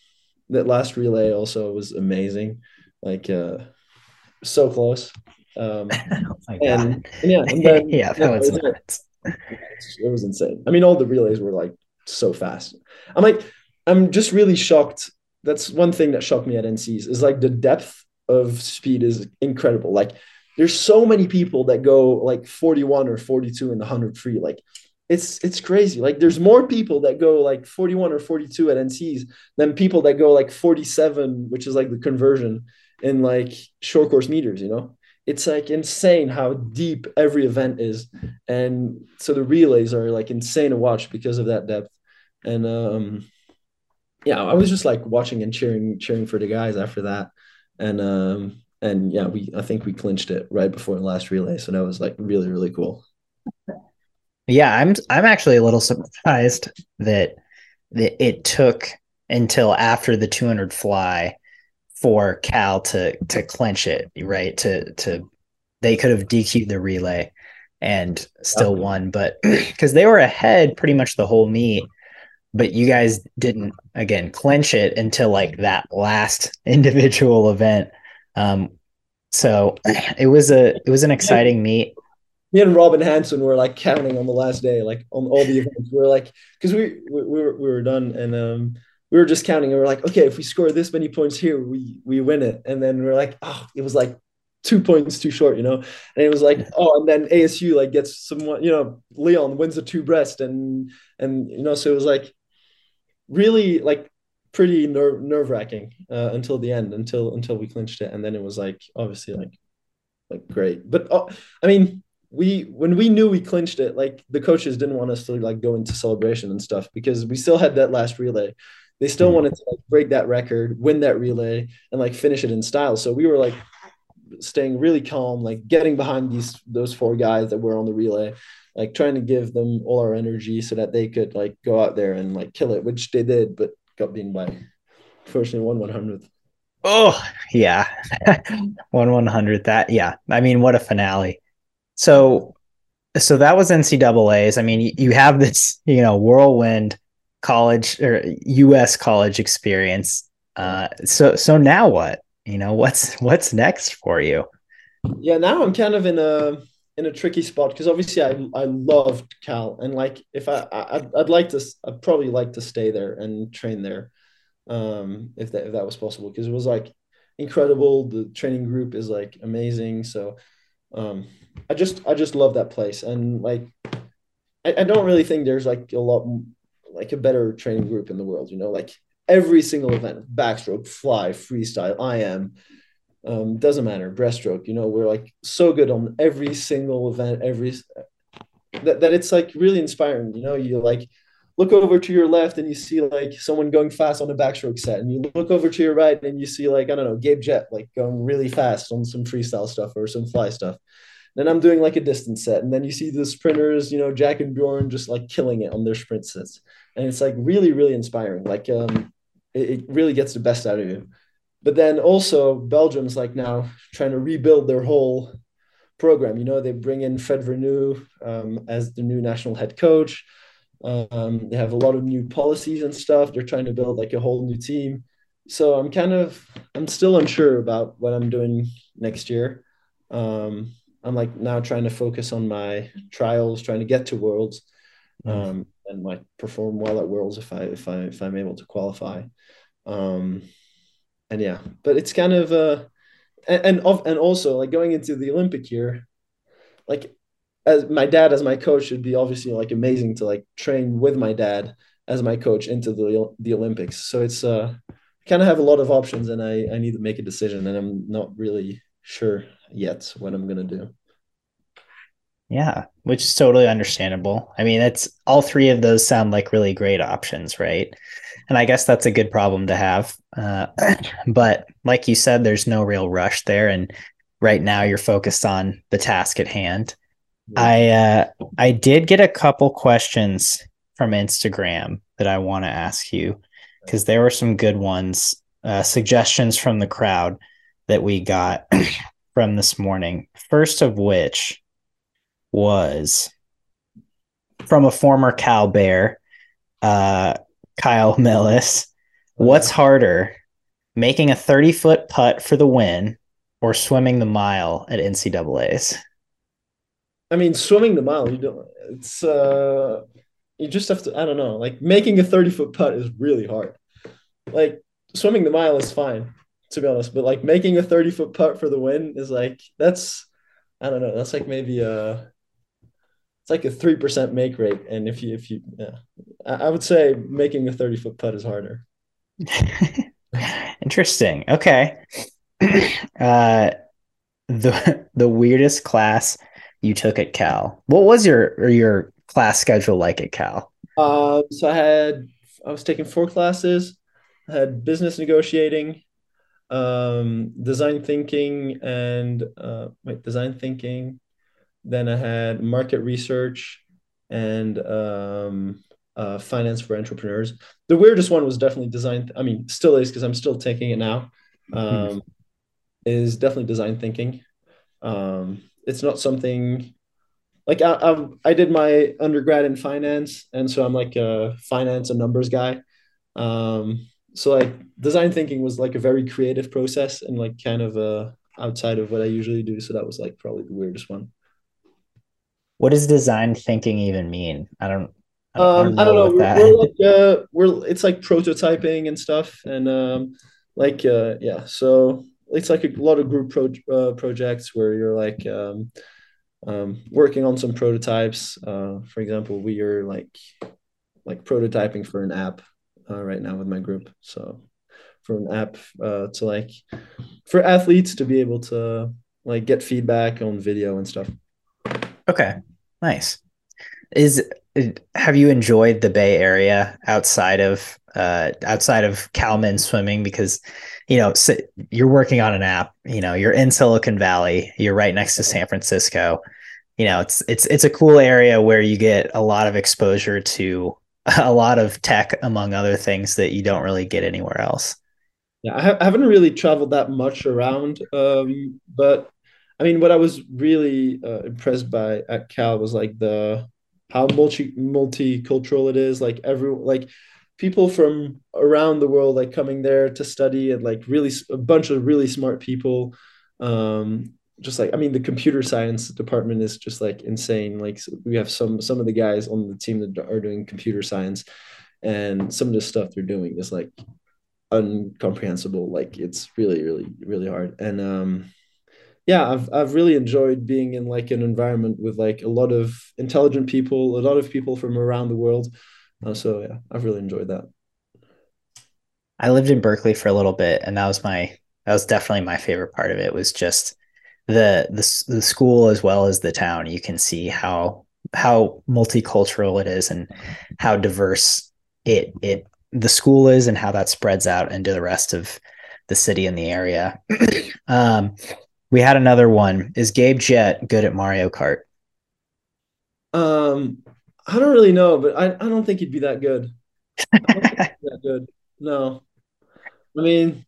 that last relay also was amazing, like uh, so close. Um, oh and, and, yeah, and then, yeah, that was nuts. It was insane. I mean, all the relays were like so fast. I'm like, I'm just really shocked. That's one thing that shocked me at NCs is like the depth of speed is incredible. Like there's so many people that go like 41 or 42 in the 100 free like it's it's crazy. Like there's more people that go like 41 or 42 at ncs than people that go like 47 which is like the conversion in like short course meters you know? It's like insane how deep every event is. And so the relays are like insane to watch because of that depth. And um yeah i was just like watching and cheering cheering for the guys after that. And um and yeah, we I think we clinched it right before the last relay, so that was like really really cool. Yeah, I'm I'm actually a little surprised that that it took until after the 200 fly for Cal to to clinch it, right? To to they could have DQ'd the relay and still won, but because they were ahead pretty much the whole meet, but you guys didn't again clinch it until like that last individual event um, so it was a it was an exciting meet. Me and Robin Hanson were like counting on the last day, like on all the events. We are like, because we, we we were we were done and um we were just counting and we are like, okay, if we score this many points here, we we win it. And then we are like, oh, it was like two points too short, you know. And it was like, oh, and then ASU like gets someone, you know, Leon wins the two breast, and and you know, so it was like really like pretty ner- nerve wracking uh, until the end, until until we clinched it, and then it was like obviously like like great. But uh, I mean, we when we knew we clinched it, like the coaches didn't want us to like go into celebration and stuff because we still had that last relay. They still mm-hmm. wanted to like, break that record, win that relay, and like finish it in style. So we were like staying really calm, like getting behind these those four guys that were on the relay, like trying to give them all our energy so that they could like go out there and like kill it, which they did. But got beaten by fortunately one one hundredth. Oh yeah, one one hundred. That yeah. I mean, what a finale. So, so that was NCAA's. I mean, you, you have this, you know, whirlwind college or U.S. college experience. Uh, so so now what? You know, what's what's next for you? Yeah, now I'm kind of in a in a tricky spot because obviously I I loved Cal and like if I, I would I'd like to I'd probably like to stay there and train there, um if that if that was possible because it was like incredible. The training group is like amazing. So, um, I just I just love that place and like I, I don't really think there's like a lot like a better training group in the world. You know, like every single event, backstroke, fly, freestyle, I am um, doesn't matter breaststroke you know we're like so good on every single event every that, that it's like really inspiring you know you like look over to your left and you see like someone going fast on a backstroke set and you look over to your right and you see like i don't know gabe Jett like going really fast on some freestyle stuff or some fly stuff. Then i'm doing like a distance set and then you see the sprinters you know jack and bjorn just like killing it on their sprint sets. And it's like really really inspiring like um it, it really gets the best out of you but then also Belgium's like now trying to rebuild their whole program. You know, they bring in Fred Vergnoux um, as the new national head coach. Um, they have a lot of new policies and stuff. They're trying to build like a whole new team. So I'm kind of I'm still unsure about what I'm doing next year. Um, I'm like now trying to focus on my trials, trying to get to Worlds, um, and like perform well at Worlds if I if I if I'm able to qualify. Um, and yeah, but it's kind of uh, and and, and also like going into the Olympic year, like as my dad as my coach should be obviously like amazing to like train with my dad as my coach into the the Olympics. So it's uh kind of have a lot of options and I I need to make a decision and I'm not really sure yet what I'm gonna do. Yeah, which is totally understandable. I mean, it's all three of those sound like really great options, right? And I guess that's a good problem to have. Uh, but like you said, there's no real rush there, and right now you're focused on the task at hand. I uh, I did get a couple questions from Instagram that I want to ask you because there were some good ones, uh, suggestions from the crowd that we got from this morning. First of which was from a former Cal Bear, uh, Kyle Millis. What's harder, making a 30 foot putt for the win or swimming the mile at NCAA's? I mean, swimming the mile, you don't, it's, uh, you just have to, I don't know, like making a 30 foot putt is really hard. Like swimming the mile is fine, to be honest, but like making a 30 foot putt for the win is like, that's, I don't know, that's like maybe a, it's like a 3% make rate. And if you, if you, yeah, I would say making a 30 foot putt is harder. Interesting. Okay. Uh, the the weirdest class you took at Cal. What was your your class schedule like at Cal? Uh, so I had I was taking four classes. I had business negotiating, um, design thinking, and uh, wait, design thinking. Then I had market research and um, uh, finance for entrepreneurs. The weirdest one was definitely design. I mean, still is because I'm still taking it now. Um. Is definitely design thinking. Um, it's not something like I, I, I did my undergrad in finance, and so I'm like a finance and numbers guy. Um, so like design thinking was like a very creative process and like kind of uh outside of what I usually do. So that was like probably the weirdest one. What does design thinking even mean? I don't um, I don't know. We're, we're, like, uh, we're it's like prototyping and stuff, and um, like uh, yeah. So it's like a lot of group pro- uh, projects where you're like um, um, working on some prototypes. Uh, for example, we are like like prototyping for an app uh, right now with my group. So for an app uh, to like for athletes to be able to like get feedback on video and stuff. Okay, nice. Is have you enjoyed the Bay Area outside of uh, outside of Calman swimming? Because you know so you're working on an app. You know you're in Silicon Valley. You're right next to San Francisco. You know it's it's it's a cool area where you get a lot of exposure to a lot of tech, among other things that you don't really get anywhere else. Yeah, I, haven't really traveled that much around, um, but I mean, what I was really uh, impressed by at Cal was like the how multi multicultural it is. Like every like people from around the world like coming there to study and like really a bunch of really smart people. Um, just like I mean, the computer science department is just like insane. Like we have some some of the guys on the team that are doing computer science, and some of the stuff they're doing is like uncomprehensible. Like it's really really really hard. And um, yeah, I've I've really enjoyed being in like an environment with like a lot of intelligent people, a lot of people from around the world. Uh, so yeah, I've really enjoyed that. I lived in Berkeley for a little bit, and that was my that was definitely my favorite part of it. Was just the the the school as well as the town. You can see how how multicultural it is and how diverse it it the school is and how that spreads out into the rest of the city and the area. um, we had another one. Is Gabe Jett good at Mario Kart? Um, I don't really know, but I, I don't think he'd be that good. that good. No. I mean,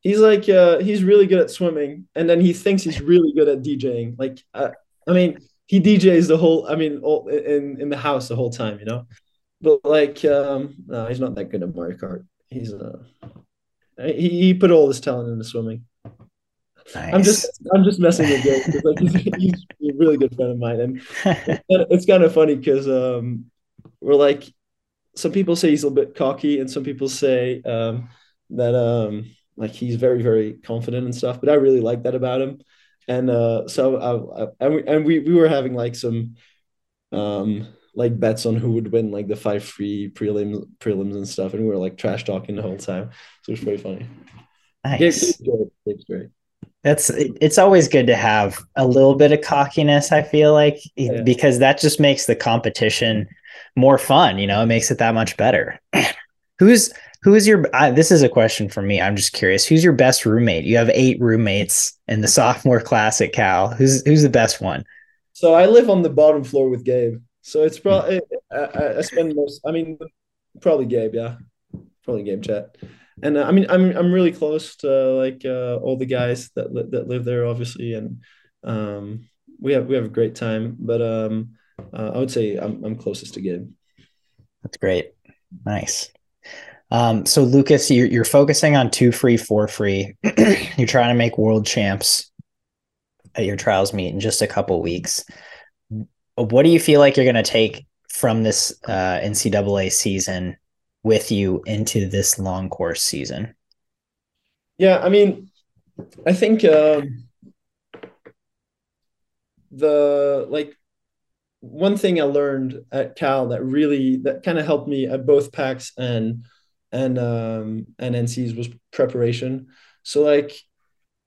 he's like uh, he's really good at swimming, and then he thinks he's really good at DJing. Like, uh, I mean, he DJs the whole. I mean, all, in in the house the whole time, you know. But like, um, no, he's not that good at Mario Kart. He's uh, he, he put all his talent into swimming. Nice. I'm just I'm just messing with Gary like he's, he's, a really good friend of mine, and it's kind of funny because um, we're like some people say he's a little bit cocky, and some people say um, that um, like he's very very confident and stuff. But I really like that about him, and uh, so I, I, and we and we we were having like some um like bets on who would win like the five free prelims prelims and stuff, and we were like trash talking the whole time. So it was pretty funny. Nice. Great. That's it's always good to have a little bit of cockiness, I feel like, yeah. because that just makes the competition more fun, you know, it makes it that much better. who's who is your uh, this is a question for me. I'm just curious. Who's your best roommate? You have 8 roommates in the sophomore class at Cal. Who's who's the best one? So I live on the bottom floor with Gabe. So it's probably I, I spend most. I mean, probably Gabe. Yeah, probably Gabe Jett. And uh, I mean, I'm I'm really close to like uh, all the guys that li- that live there, obviously, and um, we have we have a great time. But um, uh, I would say I'm I'm closest to Gabe. That's great. Nice. Um, so Lucas, you're you're focusing on two free, four free. you're trying to make world champs at your trials meet in just a couple weeks. What do you feel like you're going to take from this uh, NCAA season with you into this long course season? Yeah, I mean, I think um, the like one thing I learned at Cal that really that kind of helped me at both PAX and and um and NCs was preparation. So like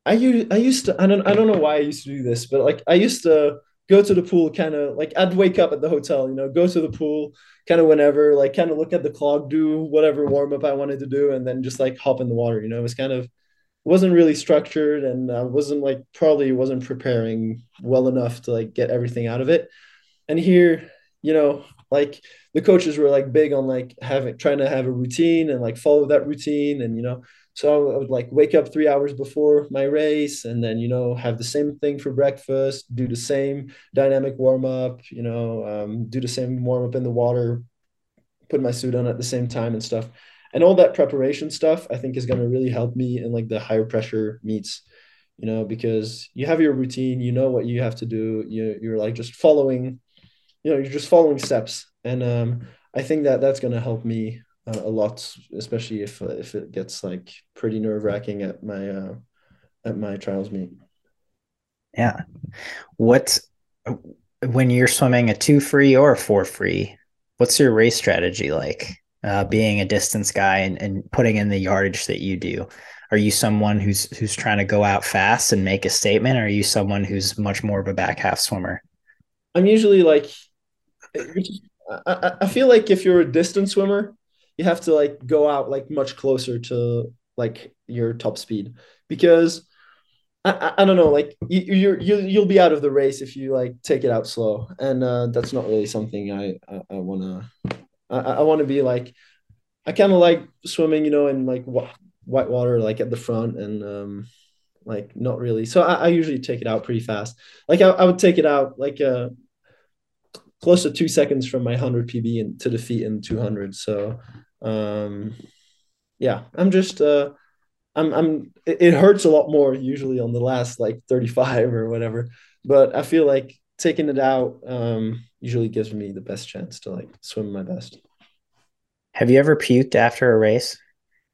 I used I used to I don't I don't know why I used to do this, but like I used to go to the pool kind of like I'd wake up at the hotel, you know, go to the pool kind of whenever, like kind of look at the clock, do whatever warm up I wanted to do, and then just like hop in the water. You know, it was kind of wasn't really structured and I wasn't like probably wasn't preparing well enough to like get everything out of it. And here, you know, like the coaches were like big on like having trying to have a routine and like follow that routine and you know so I would like wake up three hours before my race and then, you know, have the same thing for breakfast, do the same dynamic warm up, you know, um, do the same warm up in the water, put my suit on at the same time and stuff. And all that preparation stuff, I think is going to really help me in like the higher pressure meets, you know, because you have your routine, you know what you have to do. You, you're like just following, you know, you're just following steps. And um, I think that that's going to help me uh, a lot, especially if if it gets like pretty nerve wracking at my uh, at my trials meet. Yeah, what when you're swimming a two free or a four free? What's your race strategy like? Uh, being a distance guy and, and putting in the yardage that you do, are you someone who's who's trying to go out fast and make a statement, or are you someone who's much more of a back half swimmer? I'm usually like, I, I feel like if you're a distance swimmer, you have to like go out like much closer to like your top speed because I, I, I don't know like you you're, you you'll be out of the race if you like take it out slow. And uh, that's not really something I I, to I, I want to be like I kind of like swimming you know in like white water like at the front and um like not really. So I, I usually take it out pretty fast. Like I, I would take it out like uh close to two seconds from my 100 pb and to the feet in 200 so um yeah i'm just uh i'm i'm it hurts a lot more usually on the last like 35 or whatever but i feel like taking it out um usually gives me the best chance to like swim my best. Have you ever puked after a race?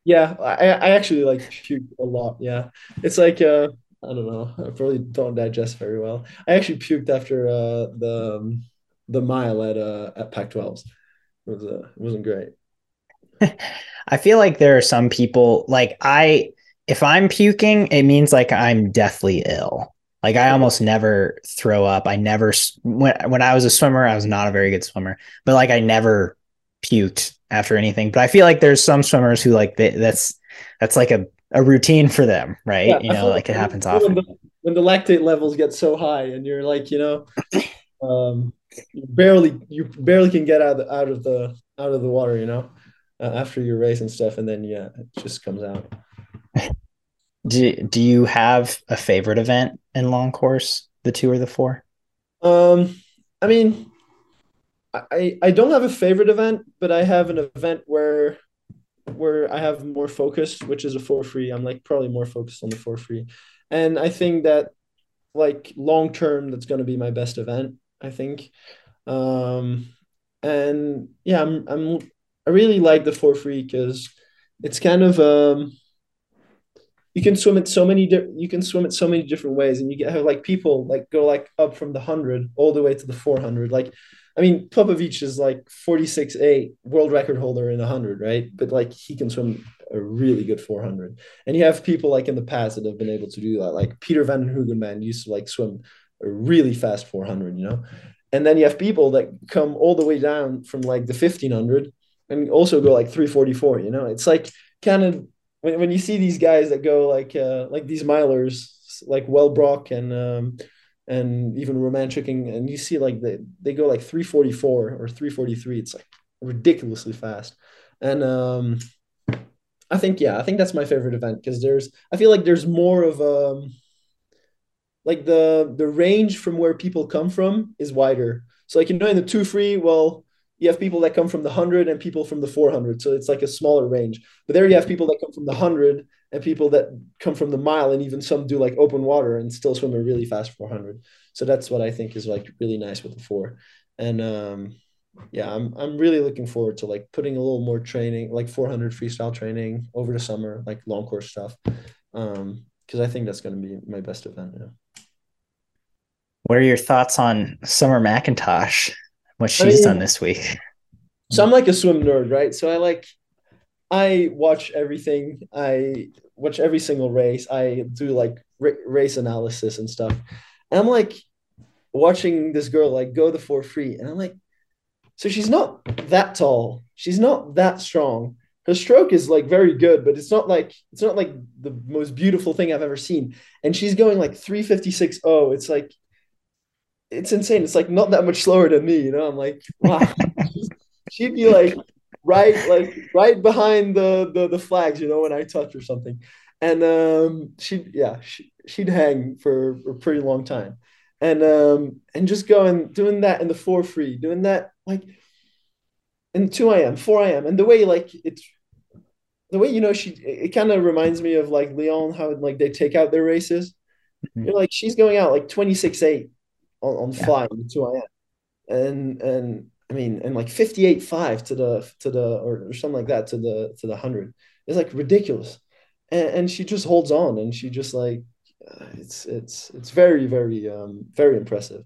Yeah i i actually like puked a lot yeah. It's like uh i don't know i probably don't digest very well. I actually puked after uh the um, the mile at uh at pac 12s it was uh, it wasn't great I feel like there are some people like I if I'm puking, it means like I'm deathly ill. Like I almost never throw up. I never when when I was a swimmer, I was not a very good swimmer, but like I never puked after anything. But I feel like there's some swimmers who like they, that's that's like a a routine for them, right? Yeah, you know, like it happens often. When the, when the lactate levels get so high and you're like, you know, um, you barely you barely can get out of the, out of the out of the water, you know uh, after your race and stuff, and then yeah, it just comes out. do Do you have a favorite event in long course? The two or the four? Um, I mean, I I don't have a favorite event, but I have an event where where I have more focus, which is a four free. I'm like probably more focused on the four free, and I think that like long term, that's going to be my best event. I think, um, and yeah, I'm I'm I really like the four free because it's kind of um you can swim it so many di- you can swim it so many different ways and you get have like people like go like up from the 100 all the way to the 400 like i mean Popovici is like 46 8 world record holder in 100 right? But like he can swim a really good 400 and you have people like in the past that have been able to do that like peter van den man used to like swim a really fast 400 you know? And then you have people that come all the way down from like the 1500 and also go like 344 you know it's like kind of when, when you see these guys that go like uh like these milers like Wellbrock and um and even Romanchuk, and you see like they they go like 344 or 343. It's like ridiculously fast, and um, I think yeah, I think that's my favorite event because there's I feel like there's more of um like the the range from where people come from is wider. So like you know in the two free, well, you have people that come from the hundred and people from the four hundred. So it's like a smaller range. But there you have people that come from the hundred and people that come from the mile, and even some do like open water and still swim a really fast four hundred. So that's what I think is like really nice with the four. And um, yeah, I'm I'm really looking forward to like putting a little more training, like 400 freestyle training over the summer, like long course stuff. Um, because I think that's going to be my best event. Yeah. What are your thoughts on Summer McIntosh? What she's I mean, done this week? So I'm like a swim nerd, right? So I like, I watch everything. I watch every single race. I do like race analysis and stuff. And I'm like watching this girl like go the four free, and I'm like, so she's not that tall. She's not that strong. Her stroke is like very good, but it's not like it's not like the most beautiful thing I've ever seen. And she's going like 356 oh. It's like it's insane. It's like not that much slower than me, you know. I'm like, wow. She'd be like right, like right behind the, the the flags, you know, when I touch or something. And um, she'd yeah, she, she'd hang for a pretty long time, and um, and just going doing that in the four free, doing that like in two IM, four IM, and the way like it's the way you know she it kind of reminds me of like Leon how like they take out their races. Mm-hmm. You're like she's going out like twenty six eight on, on yeah. in 2 IM And and I mean and like 58 5 to the to the or, or something like that to the to the hundred. It's like ridiculous. And, and she just holds on and she just like uh, it's it's it's very very um very impressive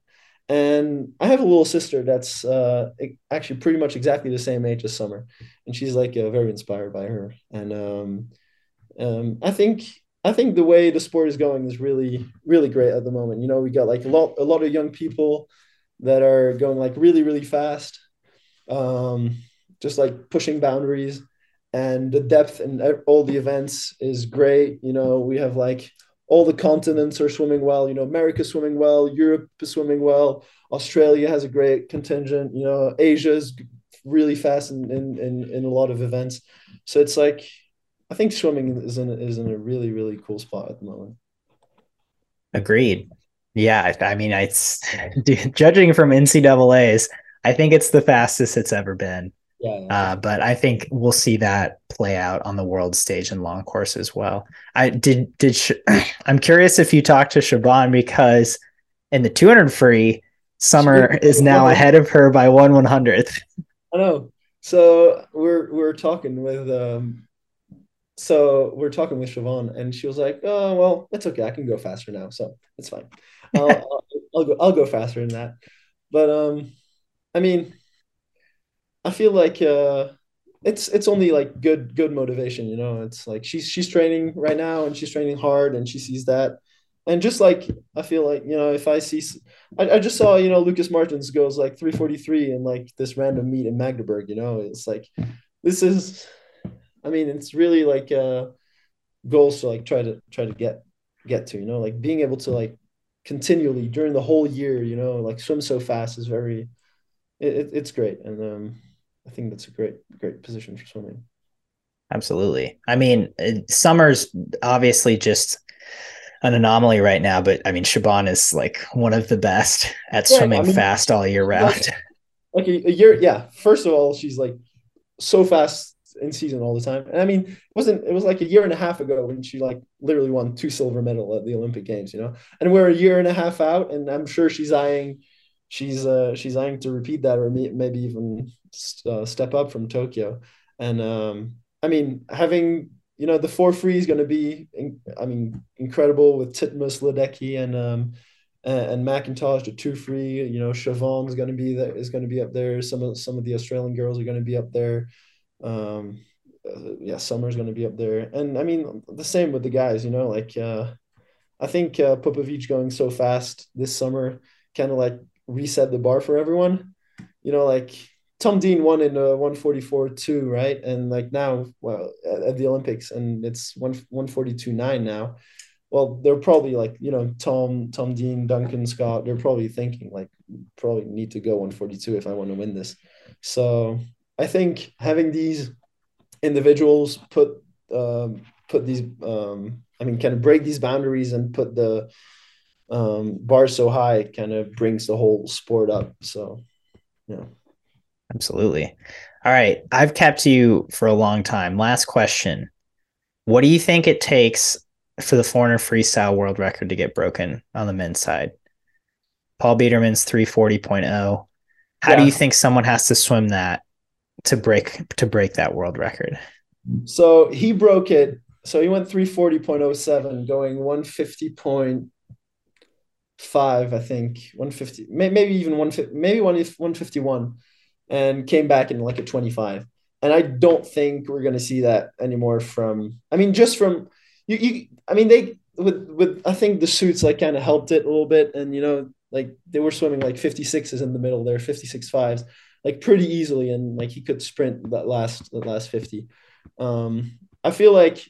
and i have a little sister that's uh actually pretty much exactly the same age as summer and she's like uh, very inspired by her and um um i think I think the way the sport is going is really, really great at the moment. You know, we got like a lot, a lot of young people that are going like really, really fast, um, just like pushing boundaries, and the depth and all the events is great. You know, we have like all the continents are swimming well. You know, America swimming well, Europe is swimming well, Australia has a great contingent. You know, Asia's really fast in in in, in a lot of events. So it's like I think swimming is in is in a really really cool spot at the moment. Agreed. Yeah, I mean, it's judging from NCAA's, I think it's the fastest it's ever been. Yeah, yeah. Uh, but I think we'll see that play out on the world stage in long course as well. I did did sh- I'm curious if you talked to Siobhan because in the 200 free, Summer is now ahead of her by one one hundredth. I know. So we're we're talking with um, so we're talking with Siobhan, and she was like, "Oh well, it's okay. I can go faster now, so it's fine. I'll, I'll, I'll, go. I'll go faster than that." But um, I mean, I feel like uh, it's it's only like good good motivation, you know. It's like she's she's training right now, and she's training hard, and she sees that, and just like I feel like you know, if I see, I, I just saw you know Lukas Märtens goes like three forty three in like this random meet in Magdeburg, you know. It's like this is I mean, it's really like uh, goals to like try to try to get get to. You know, like being able to like continually during the whole year. You know, like swim so fast is very. It, it's great, and um, I think that's a great great position for swimming. Absolutely. I mean, summer's obviously just an anomaly right now, but I mean, Siobhan is like one of the best at yeah, swimming I mean, fast all year round. Like, like a, a, year, yeah. First of all, she's like so fast in season all the time. And I mean, it wasn't it was like a year and a half ago when she like literally won two silver medal at the Olympic Games, you know. And we're a year and a half out, and I'm sure she's eyeing she's uh she's eyeing to repeat that or maybe even uh, step up from Tokyo. And um, I mean, having you know the four free is going to be, I mean, incredible with Titmus, Ledecky, and um, and, McIntosh the two free. You know, Siobhan is going to be there. Is going to be up there. Some of some of the Australian girls are going to be up there. Um, uh, yeah, Summer's going to be up there, and I mean the same with the guys. You know, like uh, I think uh, Popovici going so fast this summer kind of like reset the bar for everyone. You know, like Tom Dean won in uh, 144 two, right? And like now, well, at, at, the Olympics, and it's one 142 nine now. well, they're probably like you know Tom, Tom Dean, Duncan Scott. They're probably thinking like probably need to go 142 if I want to win this. So I think having these individuals put um, put these um, I mean kind of break these boundaries and put the um, bar so high kind of brings the whole sport up. So yeah. Absolutely. All right. I've kept you for a long time. Last question. What do you think it takes for the 400 freestyle world record to get broken on the men's side? Paul Biedermann's 340.0. How yeah. do you think someone has to swim that to break to break that world record? So he broke it. So he went 340.07 going 150.5 I think 150 maybe even 150 maybe 151 and came back in like a 25. And I don't think we're going to see that anymore from, I mean, just from, you, you, I mean, they, with, with, I think the suits like kind of helped it a little bit. And, you know, like they were swimming like 56s in the middle there, 56 fives, like pretty easily. And like he could sprint that last, that last 50. Um, I feel like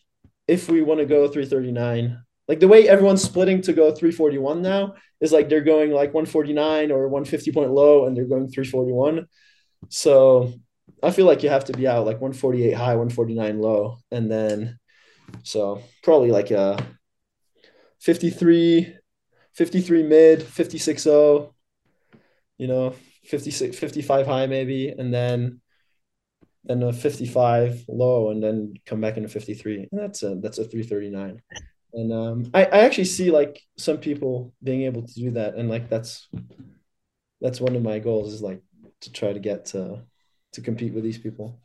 if we want to go 339, like the way everyone's splitting to go 341 now is like they're going like 149 or 150 point low and they're going 341 so I feel like you have to be out like 148 high, 149 low, and then so probably like a 53, 53 mid, 56 0, you know, 56, 55 high maybe, and then then a 55 low, and then come back into 53. And that's a that's a 339. And um, I, I actually see like some people being able to do that, and like that's that's one of my goals is like to try to get to to compete with these people.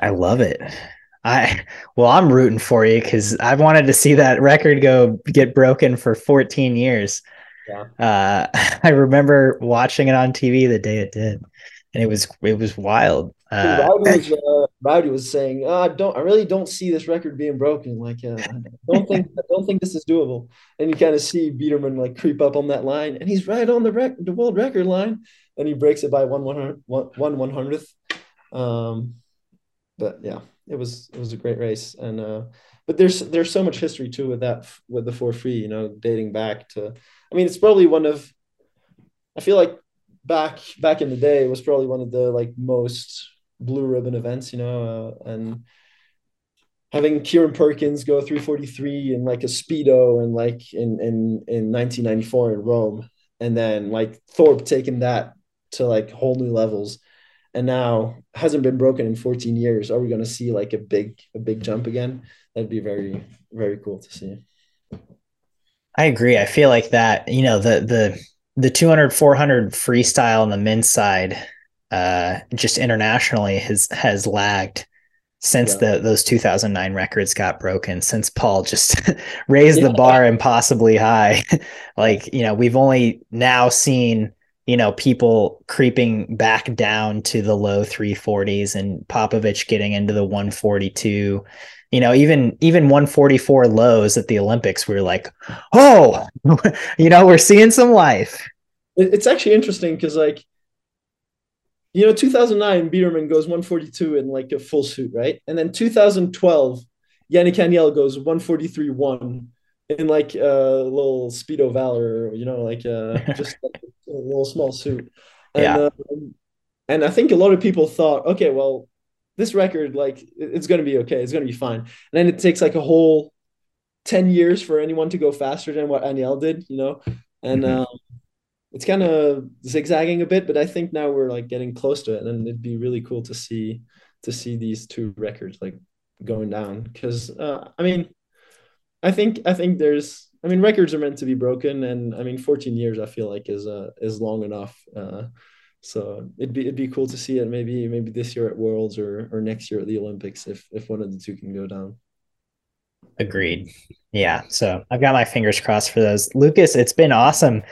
I love it. I well, I'm rooting for you because I've wanted to see that record go get broken for 14 years. Yeah. Uh, I remember watching it on TV the day it did, and it was it was wild. Uh, Rowdy, was, uh, Rowdy was saying, oh, "I don't, I really don't see this record being broken. Like, uh, I don't think, I don't think this is doable." And you kind of see Biedermann like creep up on that line, and he's right on the rec- the world record line and he breaks it by one one one one hundredth. Um, but yeah, it was it was a great race, and uh, but there's there's so much history too with that with the four free, you know, dating back to. I mean, it's probably one of. I feel like back back in the day, it was probably one of the like most blue ribbon events, you know, uh, and having Kieren Perkins go 343 in like a speedo and like in in in 1994 in Rome and then like Thorpe taking that to like whole new levels and now hasn't been broken in 14 years. Are we going to see like a big a big jump again? That'd be very very cool to see. I agree. I feel like that you know the the the 200 400 freestyle on the men's side uh just internationally has has lagged since yeah. the those 2009 records got broken since Paul just raised yeah. the bar impossibly high. Like you know we've only now seen you know, people creeping back down to the low 340s and Popovici getting into the 142. You know, even even 144 lows at the Olympics, we are like, oh, you know, we're seeing some life. It's actually interesting because, like, you know, 2009, Biedermann goes 142 in like a full suit, right? And then 2012, Yannick Agnel goes 143 1 in like a little speedo valor, you know, like uh, just like a little small suit. And, yeah. Um, and I think a lot of people thought, okay, well, this record, like, it's going to be okay. It's going to be fine. And then it takes like a whole 10 years for anyone to go faster than what Agnel did, you know? And mm-hmm. um, it's kind of zigzagging a bit, but I think now we're like getting close to it. And it'd be really cool to see, to see these two records like going down. Cause, uh, I mean, I think I think there's I mean records are meant to be broken and I mean 14 years I feel like is uh is long enough. Uh, so it'd be it'd be cool to see it maybe maybe this year at Worlds or or next year at the Olympics if if one of the two can go down. Agreed. Yeah. So I've got my fingers crossed for those. Lucas, it's been awesome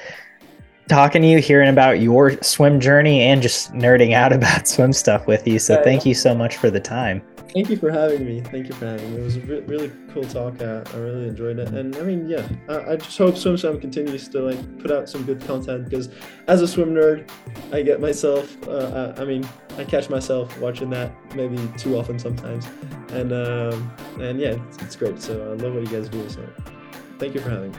talking to you, hearing about your swim journey and just nerding out about swim stuff with you. So yeah, thank yeah. you so much for the time. Thank you for having me. Thank you for having me. It was a re- really cool talk. I, I really enjoyed it. And I mean, yeah, I, I just hope SwimSwam continues to like put out some good content because as a swim nerd, I get myself. Uh, I, I, mean, I catch myself watching that maybe too often sometimes, and um, and yeah, it's, it's great. So I love what you guys do. So thank you for having me.